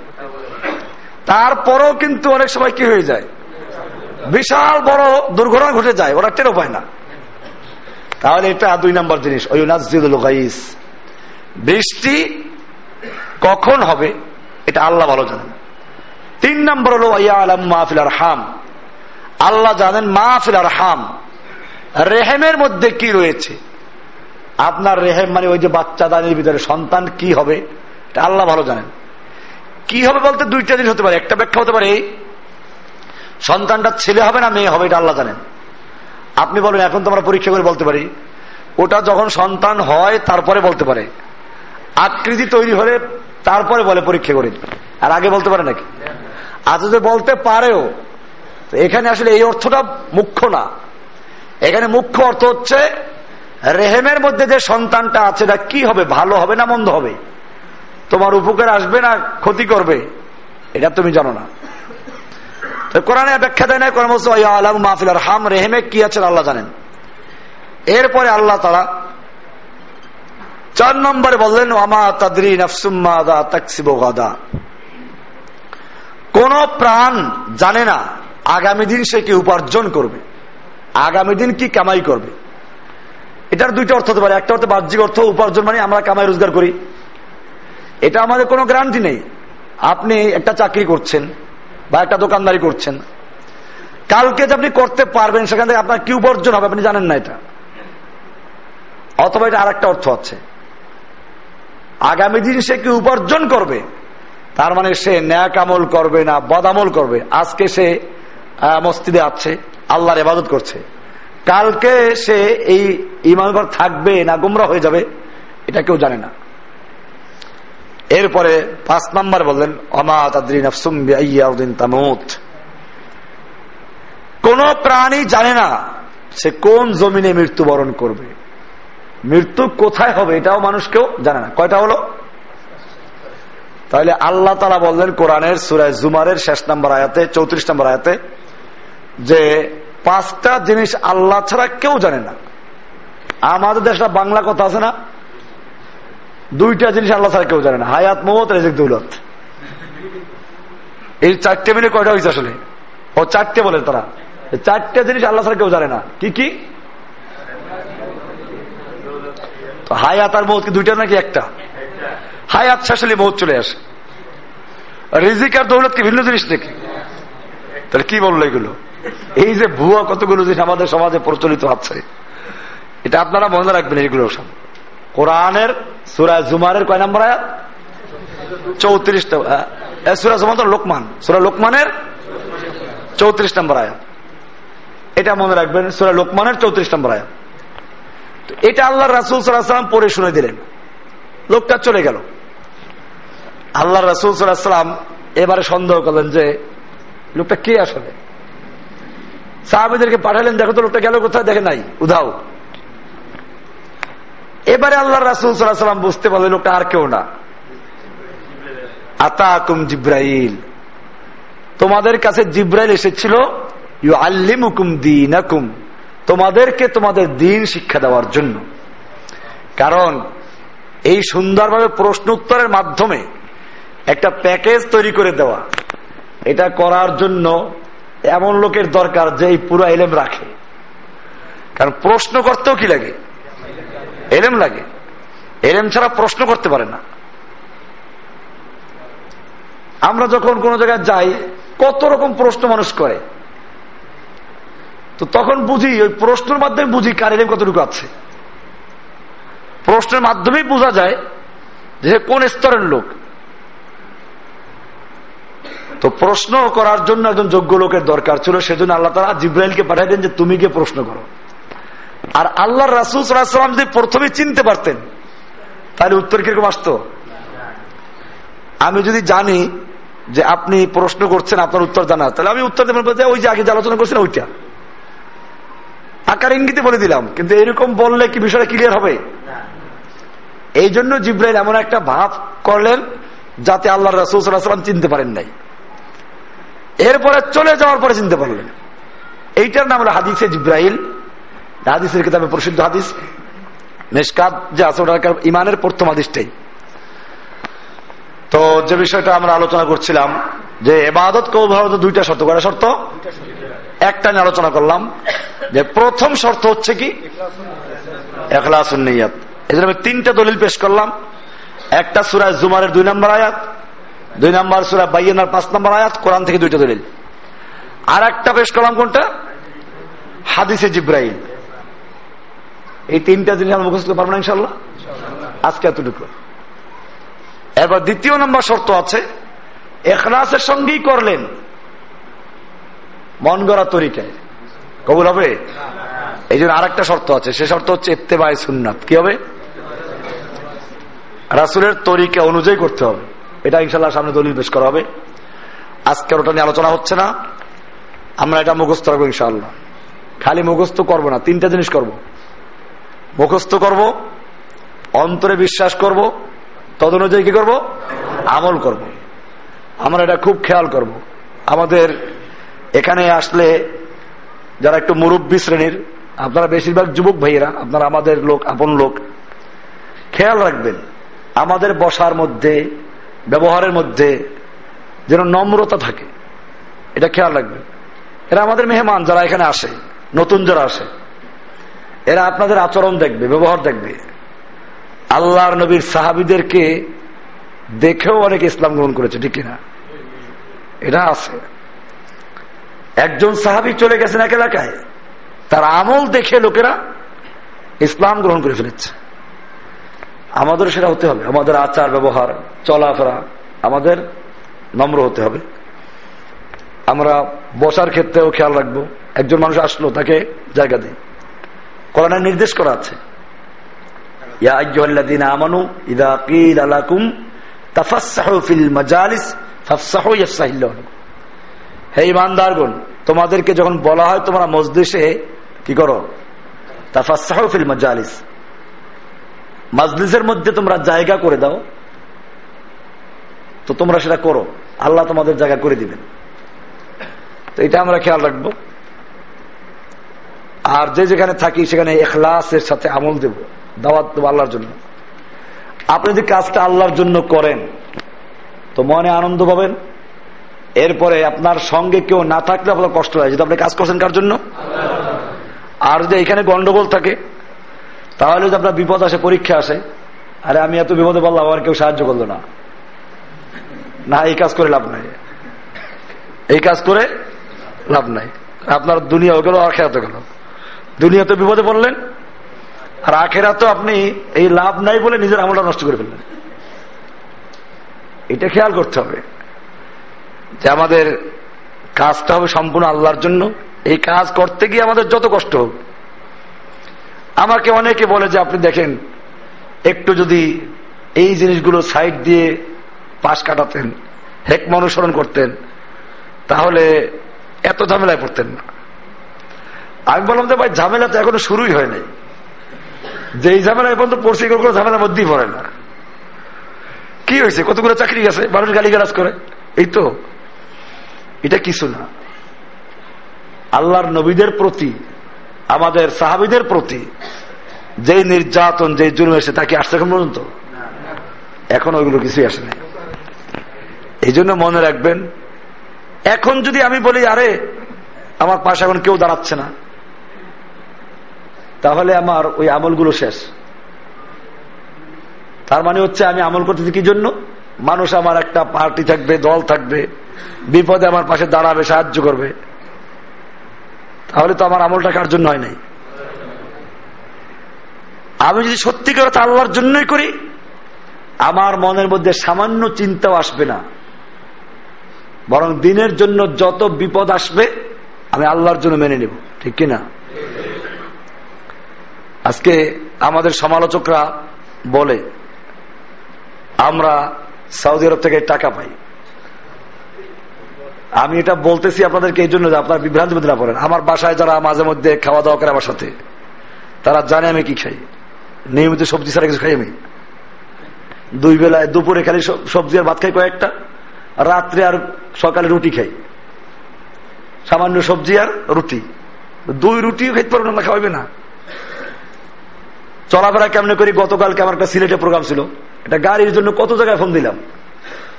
তারপরেও কিন্তু অনেক সময় কি হয়ে যায়, বিশাল বড় দুর্ঘটনা ঘটে যায়, ওরা টেরো পায় না। তাহলে এটা দুই নম্বর জিনিস। ওই নাজিদুল বৃষ্টি কখন হবে? এটা আল্লাহ ভালো জানেন। তিন নম্বর হলো আলম মাহফিল আর হাম আল্লাহ জানেন মাহফিল আর হাম রেহেমের মধ্যে কি রয়েছে? আপনার রেহেম মানে ওই যে বাচ্চা দানির ভিতরে সন্তান কি হবে? এটা আল্লাহ ভালো জানেন। কি হবে বলতে দুইটা জিনিস হতে পারে। একটা ব্যাখ্যা হতে পারে, সন্তানটা ছেলে হবে না মেয়ে হবে, এটা আল্লাহ জানেন। আপনি বলেন, এখন তো আমরা পরীক্ষা করে বলতে পারি। ওটা যখন সন্তান হয়, তারপরে বলতে পারে। আকৃতি তৈরি হলে তারপরে বলে পরীক্ষা করে আর আগে বলতে পারে নাকি? আজ যদি বলতে পারেও এখানে আসলে এই অর্থটা মুখ্য না। এখানে মুখ্য অর্থ হচ্ছে, রেহেমের মধ্যে যে সন্তানটা আছে এটা কি হবে? ভালো হবে না মন্দ হবে? তোমার উপকার আসবে না ক্ষতি করবে? এটা তুমি জানো না। কোরআনে ব্যাখ্যা দেয় না কোরআন আলম মাহফিল হাম রেহেমে কি আছেন আল্লাহ জানেন। এরপরে আল্লাহ তারা চার নম্বরে বললেন আমা তাদরি নফসুম্মাদা তাকসিবাদা কোন প্রাণ জানে না আগামী দিন সে কি উপার্জন করবে, আগামী দিন কি কামাই করবে। এটার দুইটা অর্থ হতে পারে। একটা অর্থ বাহ্যিক অর্থ, উপার্জন মানে আমরা কামাই রোজগার করি। এটা আমাদের কোনো গ্যারান্টি নেই। আপনি একটা চাকরি করছেন বা একটা দোকানদারি করছেন কালকে যে আপনি করতে পারবেন, সেখান থেকে আপনার কি উপার্জন হবে আপনি জানেন না এটা। অথবা এটা আর একটা অর্থ আছে। আগামী দিন সে কি উপার্জন করবে? তার মানে সে ন্যাক আমল করবে না বদামল করবে। আজকে সে মসজিদে আছে, আল্লাহর এবাদত করছে। কালকে সে এই ইমানগর থাকবে না গুমরা হয়ে যাবে, এটা কেউ জানে না। এরপরে পাঁচ নাম্বার বললেন কোন প্রাণী জানে না সে কোন জমিনে মৃত্যুবরণ করবে। মৃত্যু কোথায় হবে এটাও মানুষ কেউ জানে না। কয়টা হলো? তাহলে আল্লাহ তালা বললেন কোরআনের সুরায় জুমারের শেষ নম্বর আয়াতে, চৌত্রিশ নম্বর আয়াতে, যে পাঁচটা জিনিস আল্লাহ ছাড়া কেউ জানে না। আমাদের দেশটা বাংলা কথা আছে না? দুইটা জিনিস আল্লাহ ছাড়া কেউ জানে না। হায়াত মোহাম্মদ রেজিক, দৌলত। এই চারটে মিলে কয়টা হয়েছে আসলে? ও চারটে বলে তারা। চারটে জিনিস আল্লাহ ছাড়া কেউ জানে না। কি কি? হায়াত আর মৌত কি দুইটা নাকি একটা? হায়াত শেষ হলে মৌত চলে আসে। রিজিক আর দৌলত কি ভিন্ন জিনিস নাকি? তাহলে কি বলল এগুলো? এই যে ভুয়া কতগুলো জিনিস আমাদের সমাজে প্রচলিত আছে, এটা আপনারা মনে রাখবেন এগুলো সব কোরআনের সুরায় জুমারের কয় নম্বর আয়াত? চৌত্রিশটা সুরা জুমান লোকমান। সুরা লোকমানের চৌত্রিশ নম্বর আয়াত। এটা মনে রাখবেন, সুরা লোকমানের চৌত্রিশ নম্বর আয়াত। এটা আল্লাহ রাসুল সাল্লাম পরে শুনে দিলেন। লোকটা চলে গেল। আল্লাহ রাসুল সাল্লাম এবারে সন্দেহ করলেন যে, লোকটা কে আসলে? সাহাবিদেরকে পাঠালেন, দেখো তো লোকটা গেল কোথায়, দেখে নাই, উধাও। এবারে আল্লাহ রাসুল সাল্লাম বুঝতে পারলেন লোকটা আর কেউ না। আতাকুম জিব্রাইল। তোমাদের কাছে জিব্রাইল এসেছিল ইউ আল্লিমুকুম দিন তোমাদেরকে তোমাদের দিন শিক্ষা দেওয়ার জন্য। কারণ এই সুন্দরভাবে প্রশ্ন উত্তরের মাধ্যমে একটা প্যাকেজ তৈরি করে দেওয়া, এটা করার জন্য এমন লোকের দরকার যে এই পুরো এলেম রাখে। কারণ প্রশ্ন করতেও কি লাগে? এলেম লাগে। এলেম ছাড়া প্রশ্ন করতে পারে না। আমরা যখন কোন জায়গায় যাই, কত রকম প্রশ্ন মানুষ করে। তো তখন বুঝি, ওই প্রশ্নের মাধ্যমে বুঝি কার কতটুকু আছে। প্রশ্নের মাধ্যমেই বোঝা যায় যে কোন স্তরের লোক। তো প্রশ্ন করার জন্য একজন যোগ্য লোকের দরকার ছিল, সেজন্য আল্লাহ তালা জিব্রাইলকে পাঠাই দেন যে তুমি গিয়ে প্রশ্ন করো। আর আল্লাহ রাসুল সাল্লাম যদি প্রথমে চিনতে পারতেন, তাহলে উত্তর কীরকম আসত? আমি যদি জানি যে আপনি প্রশ্ন করছেন, আপনার উত্তর জানা। তাহলে আমি উত্তর দেবেন ওই যে আগে যে আলোচনা করছেন ওইটা। আকার ইঙ্গিতে বলে দিলাম কিন্তু এরকম বললে কি বিষয়টা ক্লিয়ার হবে? এই জন্য জিব্রাইল এমন একটা ভাব করলেন যাতে আল্লাহ রাসুলাম চিনতে পারেন নাই। এরপরে চলে যাওয়ার পরে চিনতে পারলেন। এইটার নাম হলো হাদিসে জিব্রাইল। হাদিসের কিতাবে প্রসিদ্ধ হাদিস। মেসকাত যে আছে ওটা ইমানের প্রথম হাদিসটাই। তো যে বিষয়টা আমরা আলোচনা করছিলাম যে এবাদত কৌল দুইটা শর্ত করা শর্ত। একটা নিয়ে আলোচনা করলাম যে প্রথম শর্ত হচ্ছে কি? এখলাসুন্নিয়াত এই জন্য আমি তিনটা দলিল পেশ করলাম। একটা সুরায় জুমারের দুই নম্বর আয়াত, দুই নম্বর সুরা বাইয়ানার পাঁচ নম্বর আয়াত, কোরআন থেকে দুইটা দলিল। আর একটা পেশ করলাম কোনটা? হাদিসে জিব্রাহিম এই তিনটা জিনিস আমরা মুখস্থ পারব না ইনশাল্লাহ আজকে এতটুকু। এবার দ্বিতীয় নম্বর শর্ত আছে, এখলাসের সঙ্গেই করলেন। মন গড়া তরিকায়। কবুল হবে? এই জন্য আর একটা শর্ত আছে। সে শর্ত হচ্ছে ইত্তেবায় সুন্নাত। কি হবে? রাসুলের তরিকা অনুযায়ী করতে হবে। এটা ইনশাল্লাহ সামনে দলিল পেশ করা হবে। আজকের ওটা নিয়ে আলোচনা হচ্ছে না। আমরা এটা মুখস্থ রাখব ইনশাল্লাহ খালি মুখস্থ করব না, তিনটা জিনিস করব। মুখস্থ করব, অন্তরে বিশ্বাস করব তদ অনুযায়ী কি করব? আমল করব। আমরা এটা খুব খেয়াল করব। আমাদের এখানে আসলে যারা একটু মুরব্বী শ্রেণির, আপনারা বেশিরভাগ যুবক ভাইয়েরা, আপনারা আমাদের লোক, আপন লোক, খেয়াল রাখবেন, আমাদের বসার মধ্যে, ব্যবহারের মধ্যে যেন নম্রতা থাকে। এটা খেয়াল রাখবেন। এরা আমাদের মেহমান যারা এখানে আসে, নতুন যারা আসে, এরা আপনাদের আচরণ দেখবে, ব্যবহার দেখবে। আল্লাহর নবীর সাহাবিদেরকে দেখেও অনেক ইসলাম গ্রহণ করেছে, ঠিক কিনা? এটা আছে। একজন সাহাবি চলে গেছেন এক এলাকায়। তার আমল দেখে লোকেরা ইসলাম গ্রহণ করে ফেলেছে। আমাদের সেটা হতে হবে। আমাদের আচার, ব্যবহার, চলাফেরা আমাদের নম্র হতে হবে। আমরা বসার ক্ষেত্রেও খেয়াল রাখব। একজন মানুষ আসলো, তাকে জায়গা দিই করোনার নির্দেশ করা আছে। আমানু ফিল মাজালিস হে ইমানদারগণ, তোমাদেরকে যখন বলা হয় তোমরা মসজিদে কি করো? তাফাসাহফিল মজালিস। মাজলিসের মধ্যে তোমরা জায়গা করে দাও। তো তোমরা সেটা করো। আল্লাহ তোমাদের জায়গা করে দিবেন। তো এটা আমরা খেয়াল রাখব। আর যে যেখানে থাকি, সেখানে এখলাসের সাথে আমল দেব। দাওয়াত দেবো আল্লাহর জন্য। আপনি যদি কাজটা আল্লাহর জন্য করেন, তো মনে আনন্দ পাবেন। এরপরে আপনার সঙ্গে কেউ না থাকলে আপনার কষ্ট হয়। যদি আপনি কাজ করছেন কার জন্য? আর যদি এখানে গন্ডগোল থাকে, তাহলে যদি আপনার বিপদ আসে, পরীক্ষা আসে, আরে আমি এত বিপদে বললাম আমার কেউ সাহায্য করল না। না, এই কাজ করে লাভ নাই। এই কাজ করে লাভ নাই। আপনার দুনিয়া গেল, আখেরাতে গেল। দুনিয়াতে বিপদে পড়লেন, আর আখেরা তো আপনি এই লাভ নাই বলে নিজের আমলটা নষ্ট করে ফেললেন। এটা খেয়াল করতে হবে। যে আমাদের কাজটা হবে সম্পূর্ণ আল্লাহর জন্য, এই কাজ করতে গিয়ে আমাদের যত কষ্ট হোক। আমাকে অনেকে বলে যে, আপনি দেখেন, একটু যদি এই জিনিসগুলো সাইড দিয়ে পাশ কাটাতেন, হেকম অনুসরণ করতেন, তাহলে এত ঝামেলায় পড়তেন না। আমি বললাম যে, ভাই, ঝামেলা তো এখনও শুরুই হয় নাই। যে এই ঝামেলা এখন তো পড়ছে কোনো ঝামেলার মধ্যেই পড়ে না। কি হয়েছে? কতগুলো চাকরি গেছে? মানুষ গালিগালাজ করে। এই তো। এটা কিছু না। আল্লাহর নবীদের প্রতি, আমাদের সাহাবিদের প্রতি যে নির্যাতন যে জুলুম এসে তাকে আসছে এখন পর্যন্ত? এখন ওইগুলো কিছুই আসে না এই জন্য মনে রাখবেন, এখন যদি আমি বলি, আরে, আমার পাশে এখন কেউ দাঁড়াচ্ছে না, তাহলে আমার ওই আমলগুলো শেষ। তার মানে হচ্ছে আমি আমল করতেছি কি জন্য? মানুষ আমার একটা পার্টি থাকবে, দল থাকবে, বিপদে আমার পাশে দাঁড়াবে, সাহায্য করবে। তাহলে তো আমার আমলটা কার জন্য হয় নাই? আমি যদি সত্যিকার আল্লাহর জন্যই করি, আমার মনের মধ্যে সামান্য চিন্তাও আসবে না। বরং দিনের জন্য যত বিপদ আসবে, আমি আল্লাহর জন্য মেনে নেব। ঠিক কিনা? আজকে আমাদের সমালোচকরা বলে, আমরা সৌদি আরব থেকে টাকা পাই। আমি এটা বলতেছি আপনাদেরকে এই জন্য আপনার বিভ্রান্তি না পড়েন। আমার বাসায় যারা মাঝে মধ্যে খাওয়া দাওয়া করে আমার সাথে, তারা জানে আমি কি খাই। নিয়মিত সবজি ছাড়া কিছু খাই আমি। দুই বেলায় দুপুরে খালি সবজি আর ভাত খাই কয়েকটা, রাত্রে আর সকালে রুটি খাই। সামান্য সবজি আর রুটি। দুই রুটিও খেতে পারব না খাওয়াবে না। চলাফেরা কেমনে করি? গতকালকে আমার একটা সিলেটে প্রোগ্রাম ছিল। এটা গাড়ির জন্য কত জায়গায় ফোন দিলাম।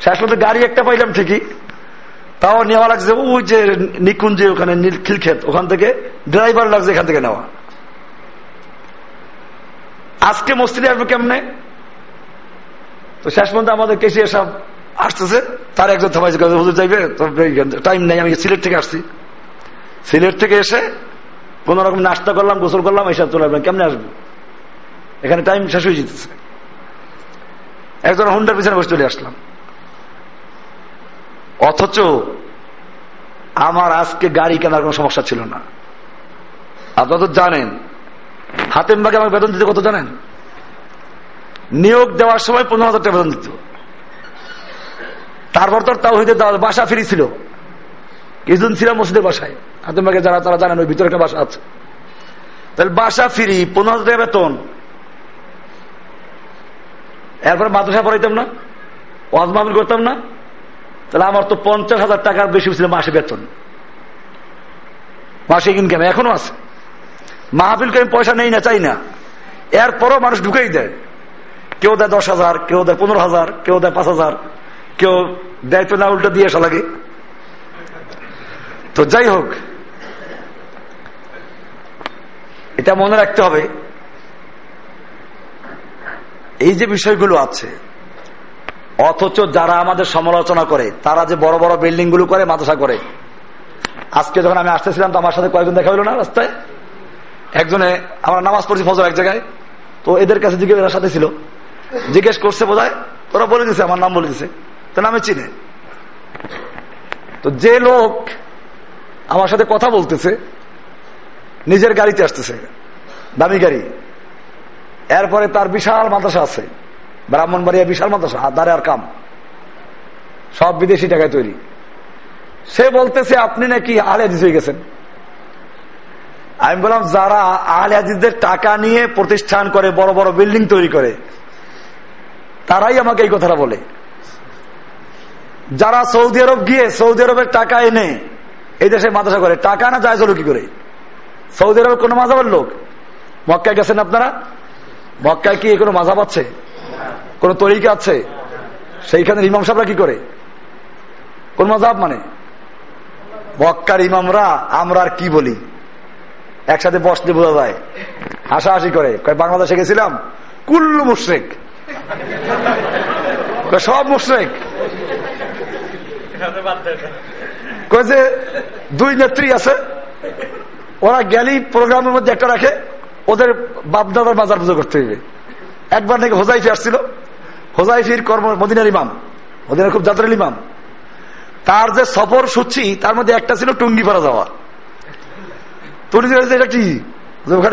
শেষ পর্যন্ত গাড়ি একটা পাইলাম ঠিকই। তাও নেওয়া লাগছে ওই যে নিকুঞ্জে ওখানে খিলক্ষেত, ওখান থেকে ড্রাইভার লাগছে এখান থেকে নেওয়া। আজকে মসজিদে আসবে কেমনে? তো শেষ পর্যন্ত আমাদের কেসি এসব আসতেছে, তার একজন হুজুর যাইবে? টাইম নেই, আমি সিলেট থেকে আসছি। সিলেট থেকে এসে কোন রকম নাস্তা করলাম, গোসল করলাম এইসব চলে আসবেন, কেমনে আসবে? এখানে টাইম শেষ হয়ে যেতেছে। একজন হুন্ডার পিছনে বসে চলে আসলাম। অথচ আমার আজকে গাড়ি কেনার কোন সমস্যা ছিল না। আপনারা তো জানেন, হাতেম বাগে আমার বেতন দিতে কত জানেন? নিয়োগ দেওয়ার সময় পনেরো হাজার টাকা বেতন দিত। তারপর তো তাও হইতে বাসা ফিরি ছিল। কিছুদিন ছিলাম মসজিদের বাসায়। হাতেম বাগে যারা তারা জানেন ওই ভিতরে একটা বাসা আছে। তাহলে বাসা ফিরি, পনেরো হাজার টাকা বেতন। এরপরে মাদ্রাসা পড়াইতাম না, ওয়াজ করতাম না। তাহলে আমার তো পঞ্চাশ হাজার টাকার বেশি ছিল মাসে বেতন। মাসে ইনকাম এখনও আছে। মাহফিলকে আমি পয়সা নেই না, চাই না। এরপরও মানুষ ঢুকেই দেয়। কেউ দেয় দশ হাজার, কেউ দেয় পনেরো হাজার, কেউ দেয় পাঁচ হাজার, কেউ দেয় তো না উল্টো দিয়ে আসা লাগে। তো যাই হোক, এটা মনে রাখতে হবে। এই যে বিষয়গুলো আছে, অথচ যারা আমাদের সমালোচনা করে, তারা যে বড় বড় বিল্ডিংগুলো করে, মাদ্রাসা করে। আজকে যখন আমি আসতেছিলাম, তো আমার সাথে কয়েকজন দেখা হলো না রাস্তায়? একজনে, আমরা নামাজ পড়ছি ফজর এক জায়গায়, তো এদের কাছে জিজ্ঞেস সাথে ছিল। জিজ্ঞেস করছে বোধ ওরা বলে দিছে, আমার নাম বলে দিছে। তো নামে চিনে। তো যে লোক আমার সাথে কথা বলতেছে, নিজের গাড়িতে আসতেছে, দামি গাড়ি। এরপরে তার বিশাল মাদ্রাসা আছে। ব্রাহ্মণবাড়িয়া বিশাল মাদ্রাসা দারে আর কাম। সব বিদেশি টাকায় তৈরি। সে বলতেছে, আপনি নাকি আলে হাদিস হয়ে গেছেন? আমি বললাম, যারা আলে হাদিসদের টাকা নিয়ে প্রতিষ্ঠান করে, বড় বড় বিল্ডিং তৈরি করে, তারাই আমাকে এই কথাটা বলে। যারা সৌদি আরব গিয়ে সৌদি আরবের টাকা এনে এই দেশে মাদ্রাসা করে, টাকা না যায় চলো কি করে? সৌদি আরবের কোন মাজাবের লোক? মক্কায় গেছেন আপনারা? মক্কায় কি কোনো মাঝাব আছে? কোন তরিকা আছে? সেইখানে ইমাম সাহরা কি করে? কোন মাঝাব মানে? মক্কার ইমামরা, আমরা আর কি বলি? একসাথে বসতে বোঝা যায়। হাসাহাসি করে। বাংলাদেশে গেছিলাম? কুল্লু মুশ্রেক। সব মুশ্রেক। যে, দুই নেত্রী আছে, ওরা গেলি প্রোগ্রামের মধ্যে একটা রাখে। ওদের বাপদাদার বাজার পুজো করতে হইবে। একবার নাকি হোজাইফি আসছিল। হোজাইফির কর্ম মদিনার ইমাম। মদিনার খুব জাতের ইমাম। তার যে সফর সূচি, তার মধ্যে একটা ছিল টুঙ্গি পাড়া যাওয়া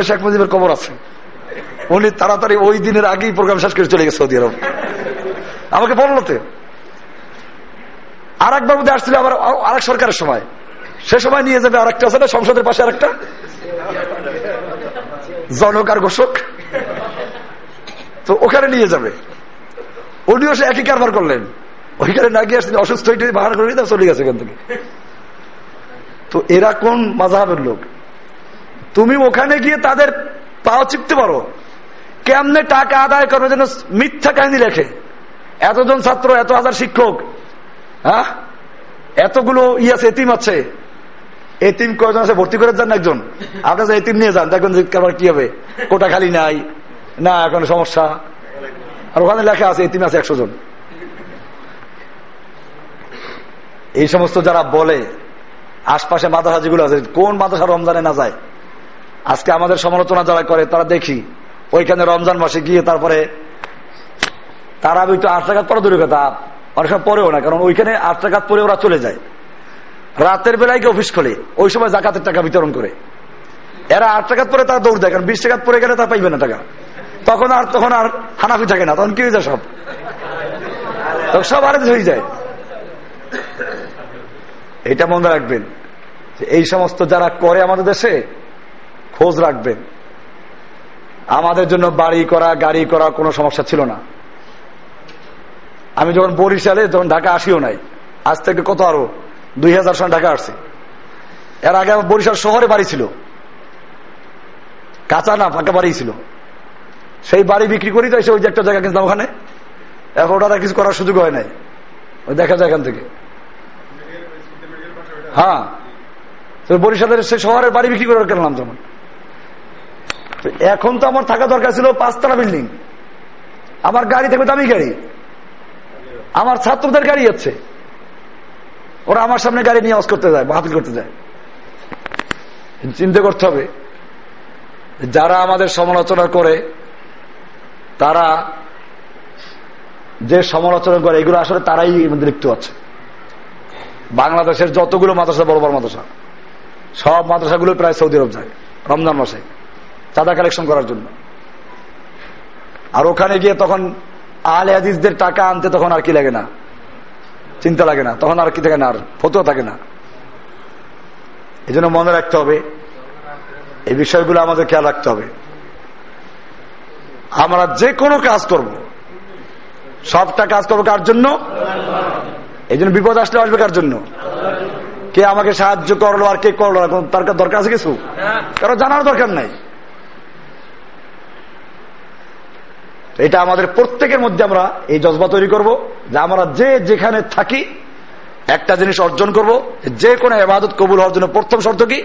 শেখ মুজিবের কবর আছে। উনি তাড়াতাড়ি ওই দিনের আগেই প্রোগ্রাম শেষ করে চলে গেছে সৌদি আরব। আমাকে আর একবার মধ্যে আসছিল আবার আরেক সরকারের সময়। সে সময় নিয়ে যাবে আছে না, সংসদের পাশে আরেকটা? আর ঘোষক। তো ওখানে নিয়ে যাবে। উনিও সে একই কারবার করলেন। ওইখানে না গিয়ে অসুস্থ হয়ে বাহার করে চলে গেছে এখান থেকে। তো এরা কোন মাজাহের লোক? তুমি ওখানে গিয়ে তাদের পাও চিপতে পারো। কেমনে টাকা আদায় করবে যেন মিথ্যা কাহিনী লেখে? এতজন ছাত্র, এত হাজার শিক্ষক হ্যাঁ? এতগুলো ইয়ে আছে এতিম আছে। এতিম কয়জন আছে? ভর্তি করে যান একজন। আপনার এতিম নিয়ে যান দেখুন কি হবে। কোটা খালি নাই। না এখন সমস্যা। আর ওখানে লেখা আছে এতিম আছে একশো জন। এই সমস্ত যারা বলে, আশপাশে মাদ্রাসা যেগুলো আছে, কোন মাদ্রাসা রমজানে না যায়? আজকে আমাদের সমালোচনা যারা করে, তারা দেখি, ওইখানে রমজান মাসে গিয়ে তারপরে তারা তো আট টাকা পরে দূরে কথা, অনেক সময় পরেও না, কারণ ওইখানে আট টাকা পরে ওরা চলে যায়। রাতের বেলায় অফিস খোলে, ওই সময় জাকাতের টাকা বিতরণ করে। এরা আট টাকা পরে তারা দৌড় দেয়, কারণ বিশ টাকা পরে গেলে তারা পাইবে না টাকা। তখন আর তখন আর হানাফি থাকে না, তখন কি হয়ে যায় সব? সব আরে হয়ে যায়। এটা মনে রাখবেন এই সমস্ত যারা করে আমাদের দেশে, খোঁজ রাখবেন। আমাদের জন্য বাড়ি করা, গাড়ি করা কোনো সমস্যা ছিল না। আমি যখন বরিশালে, যখন ঢাকা আসিও নাই, আজ থেকে কত আরও দুই হাজার সন ঢাকা আসছে। এর আগে আমার বরিশাল শহরে বাড়ি ছিল। কাঁচা না ফাঁকা বাড়ি ছিল। সেই বাড়ি বিক্রি করি তো এসে ওই যে একটা জায়গা কিনতাম ওখানে। এখন ওটা কিছু করার সুযোগ হয় নাই। ওই দেখা যায় এখান থেকে। হ্যাঁ। বরিশালের সে শহরের বাড়ি বিক্রি করে কেনলাম তখন। এখন তো আমার থাকা দরকার ছিল পাঁচতলা বিল্ডিং। আমার গাড়ি থাকবে দামি গাড়ি। আমার ছাত্রদের গাড়ি যাচ্ছে ওরা আমার সামনে গাড়ি নিয়ে অস করতে যায় মাহফিল করতে যায়। চিন্তা করতে হবে, যারা আমাদের সমালোচনা করে, তারা যে সমালোচনা করে, এগুলো আসলে তারাই লিপ্ত আছে। বাংলাদেশের যতগুলো মাদ্রাসা, বড় বড় মাদ্রাসা, সব মাদ্রাসাগুলো প্রায় সৌদি আরব যায়, রমজান মাসে, চাঁদা কালেকশন করার জন্য। আর ওখানে গিয়ে তখন আলে হাদিসদের টাকা আনতে তখন আর কি লাগে না। চিন্তা লাগে না, তখন আর কি থাকে না, আর ফতুয়া থাকে না। এই জন্য মনে রাখতে হবে, এই বিষয়গুলো আমাদের খেয়াল রাখতে হবে। আমরা যে কোনো কাজ করব। সবটা কাজ করব কার জন্য? এই জন্য বিপদ আসলে আসবে কার জন্য? কে আমাকে সাহায্য করল আর কে করল তার দরকার আছে কিছু? কারও জানার দরকার নাই। এটা আমাদের প্রত্যেকের মধ্যে আমরা এই জজবা তৈরি করব। যে আমরা যে যেখানে থাকি, একটা জিনিস অর্জন করব, যে কোনো এবাদত কবুল হওয়ার জন্য প্রথম শর্ত কি?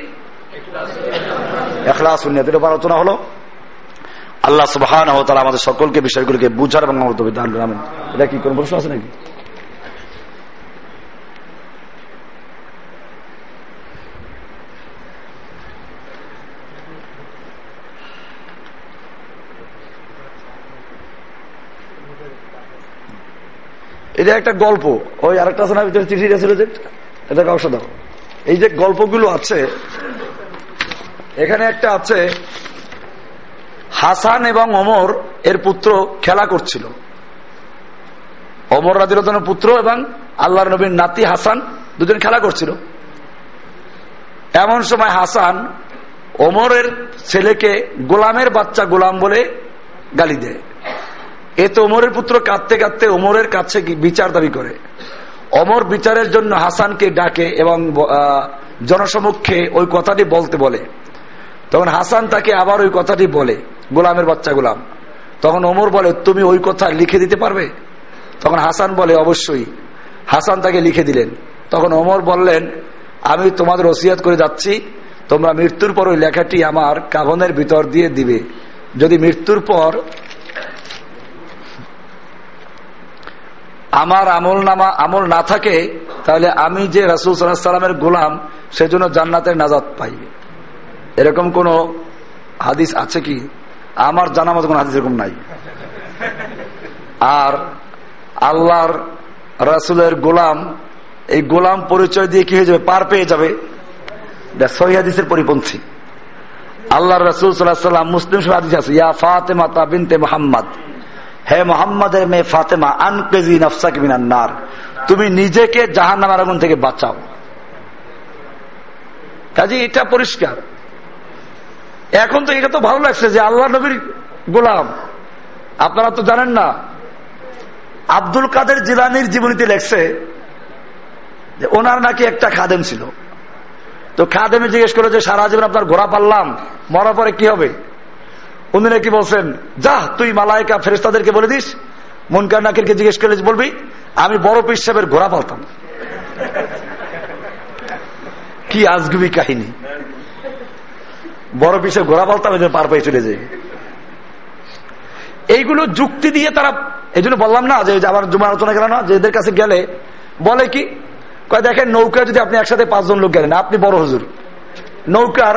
এখলাস উন্নতির উপর আলোচনা হলো। আল্লাহ সুবাহ আমাদের সকলকে বিষয়গুলোকে বুঝার এবং আমার দান এটা কি কোনো প্রশ্ন আছে নাকি? এটা একটা গল্প। ওই আরেকটা আছে না, ভিতরে চিঠি ছিল যে, এটা কাউসা দাও এই যে গল্পগুলো আছে, এখানে একটা আছে, হাসান এবং অমর এর পুত্র খেলা করছিল। অমর রাজিরতনের পুত্র এবং আল্লাহ নবীর নাতি হাসান দুজন খেলা করছিল। এমন সময় হাসান অমরের ছেলেকে গোলামের বাচ্চা গোলাম বলে গালি দেয়। এতে ওমরের পুত্র কাঁদতে কাঁদতে ওমরের কাছে বিচার দাবি করে। অমর বিচারের জন্য হাসানকে ডাকে এবং জনসমক্ষে ওই কথাটি বলতে বলে। তখন হাসান তাকে আবার ওই কথাটি বলে, গোলামের বাচ্চা গোলাম। তখন ওমর বলে, তুমি ওই কথা লিখে দিতে পারবে? তখন হাসান বলে, অবশ্যই। হাসান তাকে লিখে দিলেন। তখন ওমর বললেন, আমি তোমাদের ওসিয়াত করে যাচ্ছি। তোমরা মৃত্যুর পর ওই লেখাটি আমার কাভনের ভিতর দিয়ে দিবে। যদি মৃত্যুর পর আমার আমল নামা আমল না থাকে, তাহলে আমি যে রাসুল সাল্লামের গোলাম, সেজন্য জান্নাতের নাজাদ পাই এরকম কোন হাদিস আছে কি? আমার জানা মতো কোন হাদিস এরকম নাই। আর আল্লাহর রাসুলের গোলাম, এই গোলাম পরিচয় দিয়ে কি হয়ে যাবে? পার পেয়ে যাবে। সহিদের পরিপন্থী। আল্লাহ রসুল সাল্লাহ সাল্লাম মুসলিম হাদিস আছে। ইয়া ফাতেমা তাবিনতে মোহাম্মদ। হে মোহাম্মদের মেয়ে ফাতেমা, আনকেজি নফসাকে মিনান্নার তুমি নিজেকে জাহান নামার আগুন থেকে বাঁচাও। কাজে এটা পরিষ্কার। এখন তো এটা তো ভালো লাগছে যে আল্লাহ নবীর গোলাম। আপনারা তো জানেন না, আব্দুল কাদের জিলানির জীবনীতে লেখছে যে ওনার নাকি একটা খাদেম ছিল। তো খাদেমে জিজ্ঞেস করে যে, সারা জীবন আপনার ঘোরা পারলাম মরার পরে কি হবে? উনি নাকি বলছেন, যা, তুই মালায়কা ফেরেস্তাদেরকে বলে দিস। মনকার নাকিরকে জিজ্ঞেস করলে বলবি, আমি বড় পিস সাহেবের ঘোড়া পালতাম। কি আজগুবি কাহিনী। বড় পিসে ঘোড়া পালতাম এদের পার পেয়ে চলে যায় এইগুলো যুক্তি দিয়ে তারা এই জন্য বললাম না যে আবার জুমা আলোচনা গেল না, যে এদের কাছে গেলে বলে কি, কয় দেখেন, নৌকা যদি আপনি একসাথে পাঁচজন লোক গেলেন, আপনি বড় হুজুর। নৌকার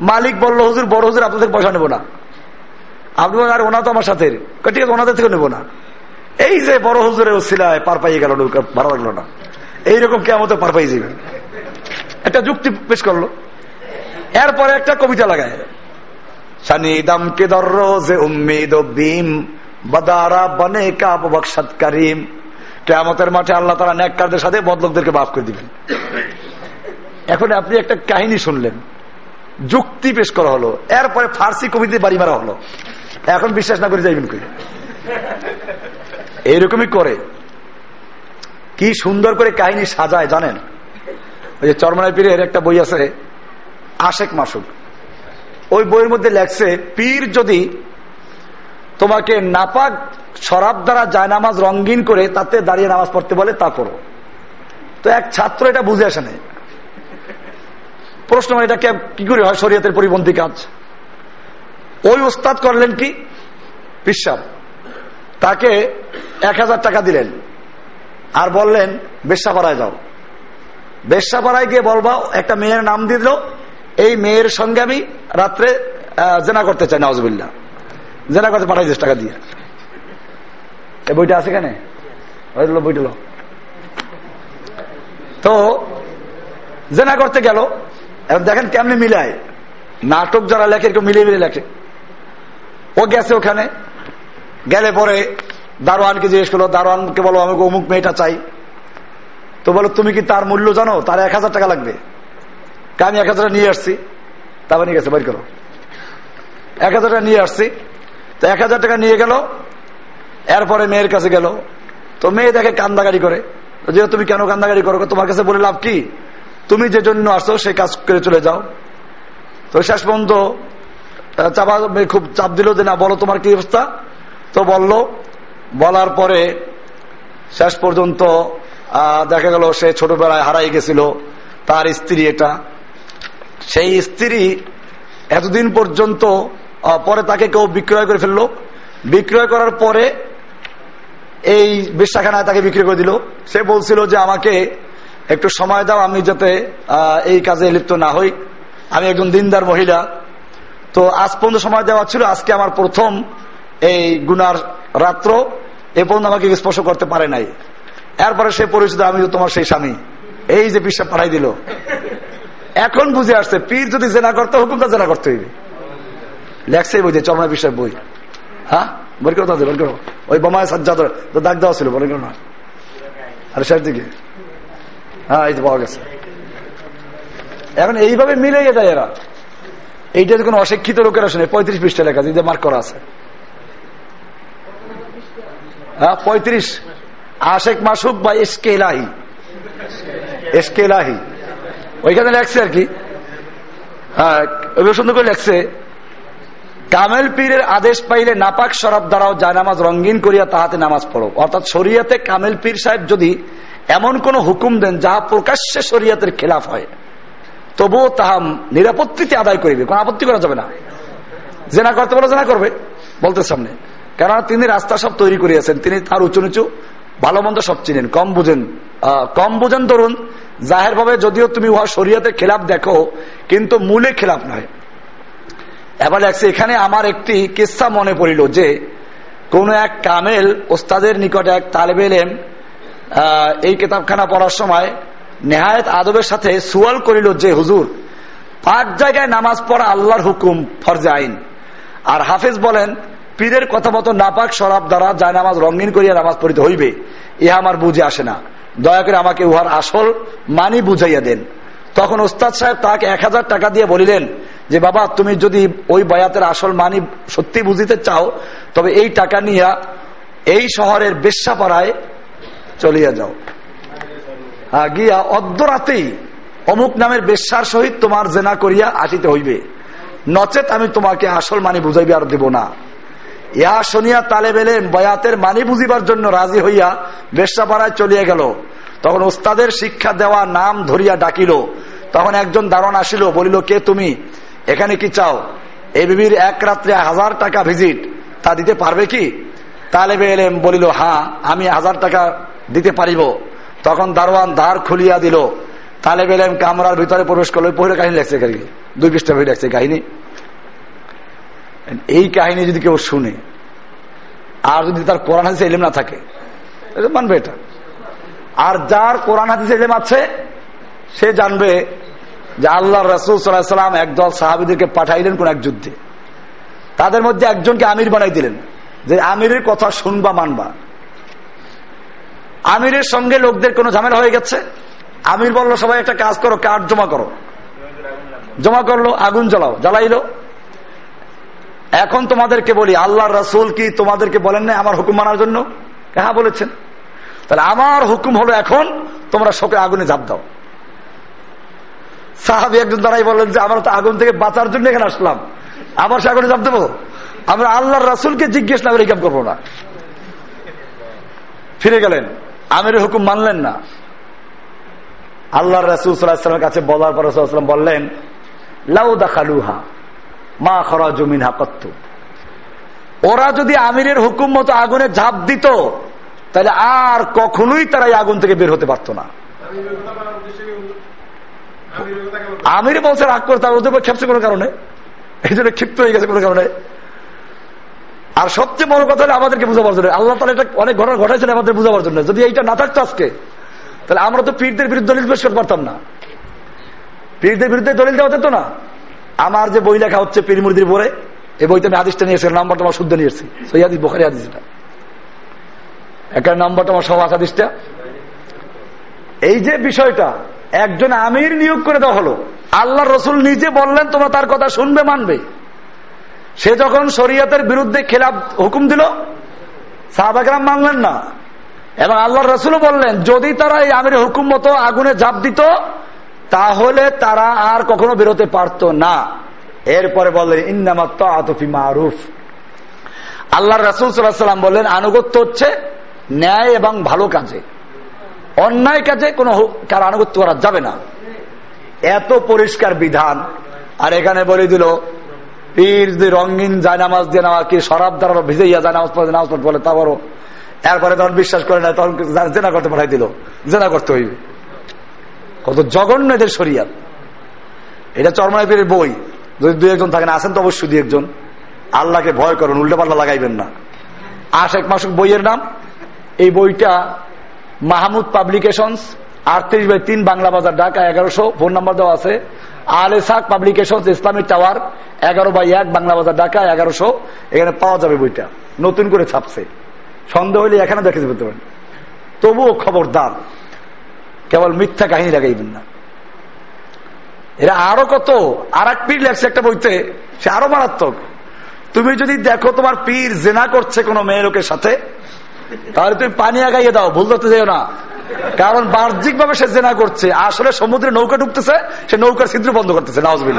মালিক বলল, হুজুর, বড় হুজুর, আপনাদের পয়সা নেব না। আপনি আর ওনা তো আমার সাথে ঠিক আছে, ওনাদের থেকে নেব না। এই যে বড় হুজুরের ওসিলায় পার পাইয়ে গেল নৌকা ভালো লাগল না। এইরকম কেমন পার পাইয়ে যাবে। একটা যুক্তি পেশ করল। এরপরে একটা কবিতা লাগায়। সানি দামকে দর্র যে উম্মিদ বিম বাদারা বনে কাপ বকসাত কারিম। কেয়ামতের মাঠে আল্লাহ তারা ন্যাককারদের সাথে বদলকদেরকে মাফ করে দিবেন। এখন আপনি একটা কাহিনী শুনলেন। যুক্তি পেশ করা হলো। এরপরে ফার্সি কবিতে বাড়ি মারা হলো। এখন বিশ্বাস না করে যাইবেন কই? এইরকমই করে। কি সুন্দর করে কাহিনী সাজায়, জানেন? ওই যে চরমনাই পীরের একটা বই আছে, আশেক মাসুক ওই বইয়ের মধ্যে লেখছে, পীর যদি তোমাকে নাপাক শরাব দ্বারা জায়নামাজ রঙ্গিন করে তাতে দাঁড়িয়ে নামাজ পড়তে বলে, তা করো। তো এক ছাত্র এটা বুঝে আসে নাই। প্রশ্ন এটা কি করে হয় শরীয়তের পরিপন্থী কাজ? ওই ওস্তাদ করলেন কি? পিসাব। তাকে এক হাজার টাকা দিলেন। আর বললেন, বেশ্যাপাড়ায় যাও। বেশ্যাপাড়ায় গিয়ে বলবা, একটা মেয়ের নাম দিল, এই মেয়ের সঙ্গে আমি রাত্রে জেনা করতে চাই নজবিল্লা জেনা করতে পাঠাই টাকা দিয়ে। এই বইটা আছে কেন বইটা তো, জেনা করতে গেল। এখন দেখেন কেমনি মিলায়। নাটক যারা লেখে, একটু মিলিয়ে মিলিয়ে লেখে। ও গেছে ওখানে। গেলে পরে দারোয়ানকে জিজ্ঞেস করল, দারোয়ানকে বলো, আমাকে অমুক মেয়েটা চাই। তো বলো, তুমি কি তার মূল্য জানো? তার এক হাজার টাকা লাগবে। আমি এক হাজার নিয়ে আসছি। তারপর নিয়ে গেছে বের করো। এক হাজার টাকা নিয়ে আসছি। তো এক হাজার টাকা নিয়ে গেল, এরপরে মেয়ের কাছে গেল। তো মেয়ে দেখে কান্দাগাড়ি করে। যে, তুমি কেন কান্দাগাড়ি করো? তোমার কাছে বলে লাভ কি? তুমি যে জন্য আসো সে কাজ করে চলে যাও। তো শেষ পর্যন্ত চাপা খুব চাপ দিল যে, না, বলো তোমার কি অবস্থা? তো বলল, বলার পরে শেষ পর্যন্ত দেখা গেল সে ছোটবেলায় হারাই গেছিল, তার স্ত্রী এটা। সেই স্ত্রী এতদিন পর্যন্ত পরে তাকে কেউ বিক্রয় করে ফেলল। বিক্রয় করার পরে এই বিশ্বাখানায় তাকে বিক্রি করে দিল। সে বলছিল যে, আমাকে একটু সময় দাও, আমি যাতে এই কাজে লিপ্ত না হই। আমি একজন দিনদার মহিলা তো আজ পর্যন্ত সময় দেওয়া ছিল, আজকে আমার প্রথম এই গুনার রাত্র, এ পর্যন্ত আমাকে স্পর্শ করতে পারে নাই। এরপরে সে পরিচিত আমি তোমার সেই স্বামী। এই যে বিশ্বাস পাঠাই দিল। এখন বুঝে আসছে, পীর যদি জেনা করতে হুকুমটা জেনা করতে হইবে। লেখছে বই যে চরমা বিশ্বাস বই। হ্যাঁ? বই করো তাদের বই করো ওই বোমায় সাজ্জাদ, তো দাগ দেওয়া ছিল, বলে না আর শেষ দিকে। হ্যাঁ এই তো পাওয়া গেছে। এখন এইভাবে মিলে যায় এরা। এইটা যখন অশিক্ষিত লোকেরা শুনে পঁয়ত্রিশ পৃষ্ঠা লেখা যে মার্ক করা আছে। হ্যাঁ পঁয়ত্রিশ। আশেক মাসুক বা এসকে এলাহি। এসকে এলাহি। ওইখানে লেখছে আর কি। হ্যাঁ সুন্দর করে লেখছে, কামেল পীরের আদেশ পাইলে নাপাক শরাব দ্বারাও জায়নামাজ রঙ্গিন করিয়া তাহাতে নামাজ পড়ো। অর্থাৎ শরিয়াতে কামেল পীর সাহেব যদি এমন কোন হুকুম দেন যাহা প্রকাশ্যে শরিয়াতের খেলাফ হয় তবুও তাহা নিরাপত্তিতে আদায় করিবে, কোন আপত্তি করা যাবে না। জেনা করতে বলে, জেনা করবে, বলতে সামনে। কেননা তিনি রাস্তা সব তৈরি করিয়াছেন, তিনি তার উঁচু নিচু ভালো মন্দ সব চিনেন। কম বুঝেন কম বুঝেন ধরুন, জাহের ভাবে যদিও তুমি উহা শরীয়তের খেলাফ দেখো, কিন্তু মূলে খেলাফ নয়। এবার দেখছে, এখানে আমার একটি কিসা মনে পড়িল যে, কোন এক কামেল ওস্তাদের নিকটে এক তালেব এলেম এই কিতাবখানা পড়ার সময় নেহায়ত আদবের সাথে সুয়াল করিল যে, হুজুর, পাঁচ জায়গায় নামাজ পড়া আল্লাহর হুকুম, ফরজে আইন। আর হাফিজ বলেন, পীরের কথা মতো নাপাক শরাব দ্বারা যায় নামাজ রঙিন করিয়া নামাজ পড়িতে হইবে। ইহা আমার বুঝে আসে না। দয়া করে আমাকে উহার আসল মানি বুঝাইয়া দেন। তখন ওস্তাদ সাহেব তাকে এক হাজার টাকা দিয়ে বলিলেন, যে বাবা, তুমি যদি ওই বয়াতের আসল মানি সত্যি বুঝিতে চাও, তবে এই টাকা নিয়া এই শহরের বেশ্যাপাড়ায় চলিয়া যাও। গিয়া অর্ধরাতেই অমুক নামের বেশ্যার সহিত তোমার জেনা করিয়া আসিতে হইবে। নচেত আমি তোমাকে আসল মানি বুঝাইবে আর দেব না। ইহা শুনিয়া তালে বেলেন বয়াতের মানি বুঝিবার জন্য রাজি হইয়া বেশ্যাপাড়ায় চলিয়া গেল। তখন ওস্তাদের শিক্ষা দেওয়া নাম ধরিয়া ডাকিল। তখন একজন দারণ আসিল, বলিল, কে তুমি? এখানে কি চাও? এ বিবির এক রাত্রে হাজার টাকা ভিজিট, তা দিতে পারবে কি? তালেবে এলেম বলিল হ্যাঁ আমি হাজার টাকা দিতে পারিব। তখন দারোয়ান দ্বার খুলিয়া দিল। তালেবে এলেম কামরার ভিতরে প্রবেশ করল। পহিলে কাহিনী লাগছে দুই পৃষ্ঠা বই লাগছে কাহিনী। এই কাহিনী যদি কেউ শুনে, আর যদি তার কোরআন হাদিস এলেম না থাকে মানবে এটা। আর যার কোরআন হাদিস এলেম আছে, সে জানবে যে আল্লাহ রসুল সাল্লাম একদল সাহাবিদেরকে পাঠাইলেন কোন এক যুদ্ধে। তাদের মধ্যে একজনকে আমির বানাই দিলেন, যে আমিরের কথা শুনবা, মানবা। আমিরের সঙ্গে লোকদের কোনো ঝামেলা হয়ে গেছে? আমির বলল, সবাই একটা কাজ করো, কাঠ জমা করো। জমা করল, আগুন জ্বালাও, জ্বালাইলো। এখন তোমাদেরকে বলি আল্লাহ রসুল কি তোমাদেরকে বলেন না আমার হুকুম মানার জন্য? হ্যাঁ বলেছেন। তাহলে আমার হুকুম হলো এখন, তোমরা শোকে আগুনে ঝাঁপ দাও। সাহাবি একজন দাঁড়াই বললেন যে, আমরা তো আগুন থেকে বাঁচার জন্য এখানে আসলাম। আবার সে আগুনে ঝাঁপ দেবো? আমরা আল্লাহ রাসুলকে জিজ্ঞেস না করে করব না। ফিরে গেলেন। আমির হুকুম মানলেন না। আল্লাহ রাসুল কাছে বলার পর বললেন মা খরা জমিন হাকত্ত ওরা যদি আমিরের হুকুম মতো আগুনে ঝাঁপ দিত, তাহলে আর কখনোই তারা আগুন থেকে বের হতে পারত না। আমির বলছে, রাগ করে, তার ওদের খেপছে কোনো কারণে? এই জন্য ক্ষিপ্ত হয়ে গেছে কোনো কারণে। আর সবচেয়ে বড় কথা আমাদেরকে বুঝাবার জন্য। আল্লাহ তালা এটা অনেক ঘটনা ঘটাইছেন আমাদের বুঝাবার জন্য। যদি এইটা না থাকতো আজকে, তাহলে আমরা তো পীরদের বিরুদ্ধে দলিল পেশ করতে পারতাম না। পীরদের বিরুদ্ধে দলিল দেওয়া যেত না। আমার যে বই লেখা হচ্ছে পীর মুরদির পরে এই বইতে আমি আদিসটা নিয়েছি নাম্বারটা আমার শুদ্ধ নিয়েছি সৈয়াদি বোখারি আদিস একটা নাম্বারটা আমার সব আদিসটা এই যে বিষয়টা, একজন আমির নিয়োগ করে দেওয়া হলো। আল্লাহ রসুল নিজে বললেন, তোমরা তার কথা শুনবে, মানবে। সে যখন শরীয়তের বিরুদ্ধে খেলাপ হুকুম দিল, সাহাবাগ্রাম মানলেন না। এবং আল্লাহ রসুলও বললেন, যদি তারা এই আমির হুকুম মতো আগুনে জাপ দিত, তাহলে তারা আর কখনো বেরোতে পারত না। এরপরে বললেন ইন্নামাত্ত আতফি মারুফ। আল্লাহ রসুল সাল্লাম বললেন, আনুগত্য হচ্ছে ন্যায় এবং ভালো কাজে। অন্যায় কাজে কোনো কার আনুগত্য করা যাবে না। এত পরিষ্কার বিধান। আর এখানে বলে দিল পীর যদি রঙিন যায় নামাজ দিয়ে নামাজ, কি শরাব দ্বারা ভিজাইয়া যায় নামাজ পড়ে নামাজ বলে তা বড় এরপরে তখন বিশ্বাস করে না, তখন জেনা করতে পাঠাই দিল। জেনা করতে হইবে। কত জঘন্য এদের শরিয়াত। এটা চরমাইপীরের বই। যদি দু একজন থাকেন আসেন তো অবশ্যই দু একজন। আল্লাহকে ভয় করুন, উল্টা পাল্লা লাগাইবেন না। আশেক মাসুক বইয়ের নাম। এই বইটা মাহমুদ পাবলিকেশনস, আটত্রিশ বাই তিন বাংলা বাজার, ঢাকা এগারোশো, ফোন নাম্বার দেওয়া আছে। পাবলিকেশন ইসলামিক টাওয়ার, এগারো বাই এক, বাংলা বাজার, ঢাকা, এগারোশো। এখানে পাওয়া যাবে বইটা। নতুন করে ছাপছে। সন্দেহ হইলে এখানে দেখে যেতে পারেন। তবুও খবরদার। কেবল মিথ্যা কাহিনী লাগাইবেন না। এরা আরও কত? আর এক পীর লেখছে একটা বইতে, সে আরও মারাত্মক। তুমি যদি দেখো তোমার পীর জেনা করছে কোনো মেয়ে লোকের সাথে, তাহলে তুমি পানি আগাইয়ে দাও, ভুল ধরতে যেও না। কারণ বাহ্যিক ভাবে সে জেনা করছে। আসলে সমুদ্রে নৌকা ডুবতেছে সে নৌকার ছিদ্র বন্ধ করতেছে নাওজবিল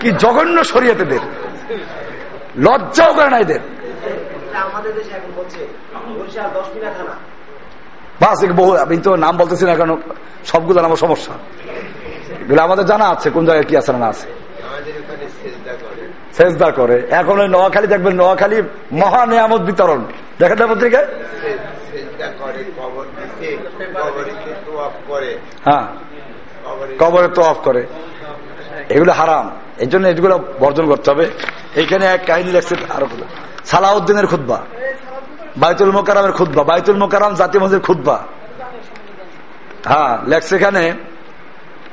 কি জঘন্য সরিয়েতেদের লজ্জাও করে না এদের। বাস বহু আমি তো নাম বলতেছি না কেন সবগুলো আমার সমস্যা। এগুলো আমাদের জানা আছে কোন জায়গায় কি আছে না আছে। সেজদা করে। এখন ওই নোয়াখালী দেখবেন নোয়াখালী মহা নিয়ামত বিতরণ। দেখেন না পত্রিকায় হ্যাঁ। কবরে তো অফ করে। এগুলো হারাম। এই জন্য এগুলো বর্জন করতে হবে। এইখানে এক কাহিনী লেখছে আরও সালাউদ্দিনের খুদ্া বাইতুল মোকারামের খুদ্া বাইতুল মোকারাম জাতীয় মসজিদের খুদ্া হ্যাঁ লেখছে এখানে,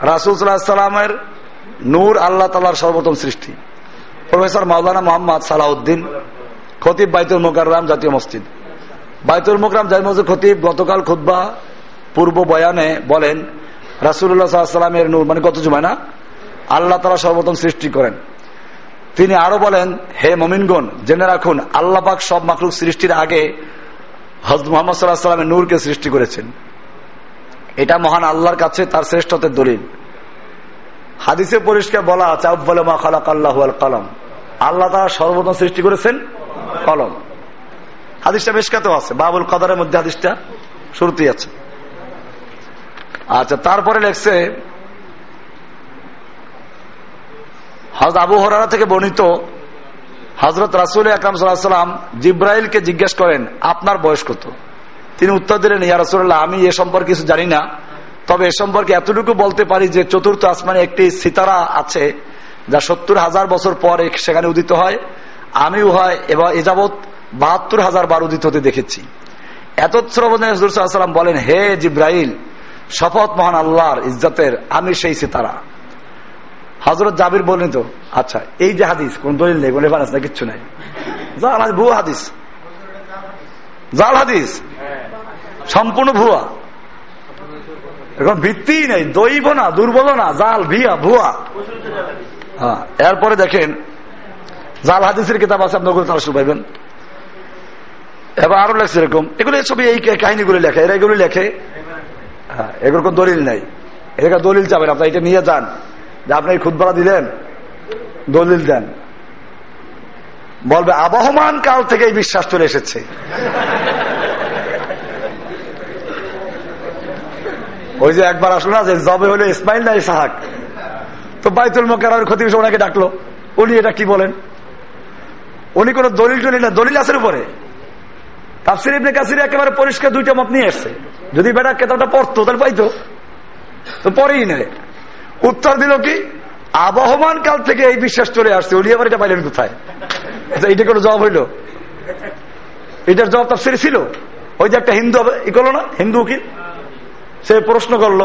রাসুল সাল্লামের নূর আল্লাহ তালার সর্বোত্তম সৃষ্টি। প্রফেসর মাওলানা মোহাম্মদ সালাউদ্দিন খতিব বাইতুল মোকাররাম জাতীয় মসজিদ। বাইতুল মোকরাম জাতীয় মসজিদ খতিব গতকাল খুদ্া পূর্ব বয়ানে বলেন রাসুল্লাহ সাল্লামের নূর মানে কত জুমায় না? আল্লাহ তারা সর্বোত্তম সৃষ্টি করেন। তিনি আরও বলেন, হে মমিনগণ, জেনে রাখুন, আল্লাহ পাক সব মাকলুক সৃষ্টির আগে হজরত মোহাম্মদ সাল্লাহ সাল্লামের নূরকে সৃষ্টি করেছেন। এটা মহান আল্লাহর কাছে তার শ্রেষ্ঠতের দলিল। হাদিসে পরিষ্কার বলা আছে আব্বাল মা খালাক আল্লাহ আল কলম। আল্লাহ তারা সর্বপ্রথম সৃষ্টি করেছেন কলম। হাদিসটা বেশ কাতেও আছে। বাবুল কদরের মধ্যে হাদিসটা শুরুতেই আছে। আচ্ছা তারপরে লেখছে হজ আবু হরারা থেকে বর্ণিত হজরত রাসুল আকরাম সাল্লাম জিব্রাইলকে জিজ্ঞেস করেন, আপনার বয়স কত? তিনি উত্তর দিলেন, ইয়া রসুল্লাহ আমি এ সম্পর্কে কিছু জানি না। তবে এ সম্পর্কে এতটুকু বলতে পারি যে চতুর্থ আসমানে একটি সিতারা আছে, যা সত্তর হাজার বছর পর সেখানে উদিত হয়। আমি উহায় এবার এযাবৎ বাহাত্তর হাজার বার উদিত হতে দেখেছি এত শ্রবণাম বলেন, হে জিব্রাইল, শপথ মহান আল্লাহর ইজ্জতের, আমি সেই সিতারা। হজরত জাবির বললেন তো আচ্ছা এই যে হাদিস, কোন দলিল নেই, কোন রেফারেন্স না কিচ্ছু নাই। জাল ভুয়া হাদিস। জাল হাদিস। সম্পূর্ণ ভুয়া। এখন ভিত্তি নেই, দৈব না, দুর্বল না, জাল, ভিয়া, ভুয়া। হ্যাঁ এরপরে দেখেন জাল হাদিসের কিতাব আছে আপনার তারা শুরু পাইবেন এবার আরও লেখছে এরকম। এগুলো ছবি, এই কাহিনীগুলো লেখে। এরা এগুলো লেখে। হ্যাঁ এগুলো কোন দলিল নেই। এটা দলিল চাবেন আপনার এটা নিয়ে যান। যে আপনি খুদবারা দিলেন, দলিল দেন। বলবে, আবহমান কাল থেকে এই বিশ্বাস চলে এসেছে। ওই যে একবার আসলো না, যে জবে হলো ইসমাইল না ইসাহাক। তো বাইতুল মোকার ক্ষতি ওনাকে ডাকলো। উনি এটা কি বলেন? উনি কোন দলিল টলিল দলিল আছে উপরে। তাফসির ইবনে কাসির একেবারে পরিষ্কার দুইটা মত নিয়ে এসছে যদি বেটা কেতাবটা পড়তো তাহলে পাইতো। তো পরেই নেয় উত্তর দিল কি আবহমান কাল থেকে এই বিশ্বাস চলে আসছে উনি আবার এটা পাইলেন কোথায়? আচ্ছা, এটা কোনো জবাব হইল? এটার জবাব তাফসির ছিল। ওই যে একটা হিন্দু ই করল না? হিন্দু উকিল? সে প্রশ্ন করল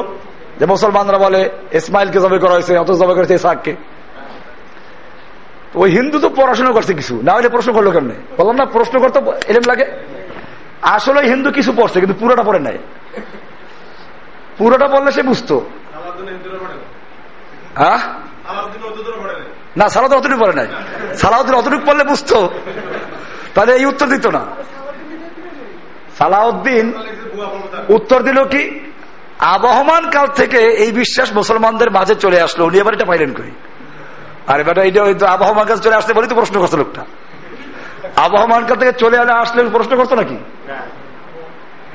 যে মুসলমানরা বলে ইসমাইলকে জবে করা হয়েছে অত জবে করেছে ইসাককে ওই হিন্দু তো পড়াশোনা করছে কিছু না হলে প্রশ্ন করল কেমনে? বললাম না প্রশ্ন করতে এরম লাগে। আসলে হিন্দু কিছু পড়ছে কিন্তু পুরোটা পড়ে নাই। পুরোটা বললে সে বুঝতো। হ্যাঁ? না সালাদ অতটুকু পড়ে নাই। সালাউদ্দিন অতটুকু পড়লে বুঝতো। তাহলে এই উত্তর দিত না। সালাউদ্দিন উত্তর দিল কি আবহমান কাল থেকে এই বিশ্বাস মুসলমানদের মাঝে চলে আসলো। উনি এবার এটা পাইলেন করি আরে বেটা এটা হয়তো আবহমান কাল চলে আসতে বলেই তো প্রশ্ন করতো লোকটা। আবহমান কাল থেকে চলে আলে আসলে প্রশ্ন করতো নাকি?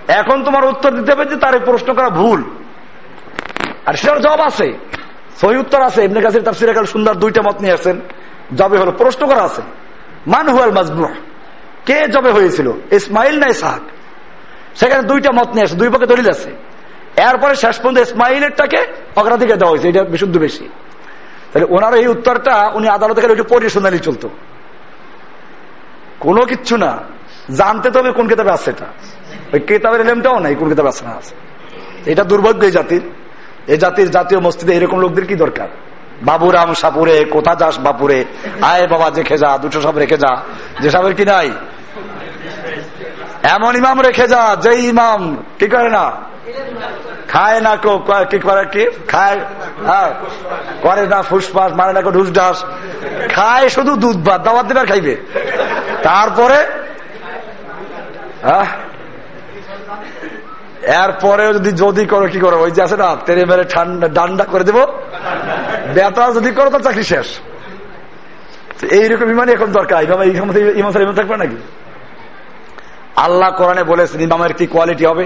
এখন তোমার উত্তর দিতে হবে যে তার প্রশ্ন করা ভুল। আর সেটার জবাব আছে। সহি উত্তর আছে। এমনি কাছে তার সিরাকাল সুন্দর দুইটা মত নিয়ে আসেন জবে হলো প্রশ্ন করা আছে। মান হুয়াল মাজমু? কে জবে হয়েছিল? ইসমাইল না ইসাহাক? সেখানে দুইটা মত নিয়ে আসে দুই পক্ষে দলিল আছে। এরপরে শেষ পর্যন্ত ইসমাইলেরটাকে অগ্রাধিকার দেওয়া হয়েছে। এটা বিশুদ্ধ বেশি। তাহলে ওনার এই উত্তরটা উনি আদালতে গেলে একটু পড়িয়ে শোনালি চলতো। কোনো কিচ্ছু না। জানতে তবে কোন কেতাবে আছে এটা। ওই কেতাবের এলেমটাও নাই, কোন কেতাবে আছে না আছে। এটা দুর্ভাগ্য এই জাতির। এই জাতির জাতীয় মসজিদে এরকম লোকদের কি দরকার? বাবুরাম, সাপুরে, কোথা যাস বাপুরে? আয় বাবা রেখে যা, দুটো সব রেখে যা। যে সবের কি নাই? এমন ইমাম রেখে যা যে ইমাম, কি করে না? খায় না কি করে, কি? খায় হ্যাঁ করে না ফুসফাস মারে না ঢুস ঢাস। খায় শুধু দুধ ভাত দিবার খাইবে। তারপরে এরপরে যদি যদি করো, কি করো? ওই যে আছে না, তেরে মেরে ঠান্ডা, ডান্ডা করে দেবো। বেতা যদি করো তো চাকরি শেষ। এইরকম ইমানই এখন দরকার। ইমাম থাকবে নাকি? আল্লাহ কোরআনে বলেছেন, ইমামের কি কোয়ালিটি হবে?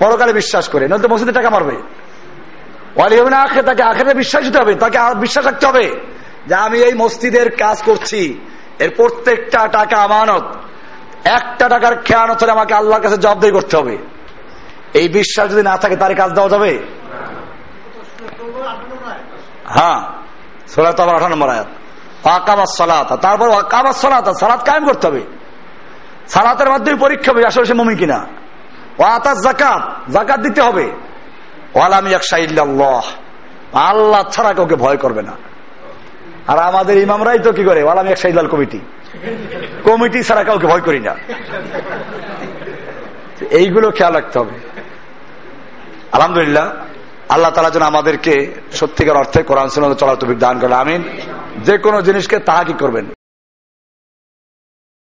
পরকালে বিশ্বাস করে, নয়তো মসজিদে টাকা মারবে। আখের, তাকে আখেরে বিশ্বাস দিতে হবে, তাকে বিশ্বাস রাখতে হবে যে আমি এই মসজিদের কাজ করছি, এর প্রত্যেকটা টাকা আমানত। একটা টাকার খেয়ানত হলে আমাকে আল্লাহর কাছে জবাবদারি করতে হবে। এই বিশ্বাস যদি না থাকে, তার কাজ দেওয়া যাবে? হ্যাঁ। সোলা তো আবার আঠারো নম্বর আয়াত। আকাবাস সলাতা, তারপর আকাবাস সলাতা, সালাত কায়েম করতে হবে। সালাতের মাধ্যমে পরীক্ষা হবে, আসলে সে মমি কিনা। ও আতাস জাকাত জাকাত দিতে হবে। ওয়ালাম ইয়াকশাইল্লাহ আল্লাহ ছাড়া কাউকে ভয় করবে না। আর আমাদের ইমামরাই তো কি করে? ওয়ালাম ইয়াকশাইল্লাল কমিটি। কমিটি ছাড়া কাউকে ভয় করি না। এইগুলো খেয়াল রাখতে হবে। আলহামদুলিল্লাহ, আল্লাহ তালা যেন আমাদেরকে সত্যিকার অর্থে কোরআন চলার তবিক দান করেন, আমিন। যে কোনো জিনিসকে তাহা কি করবেন।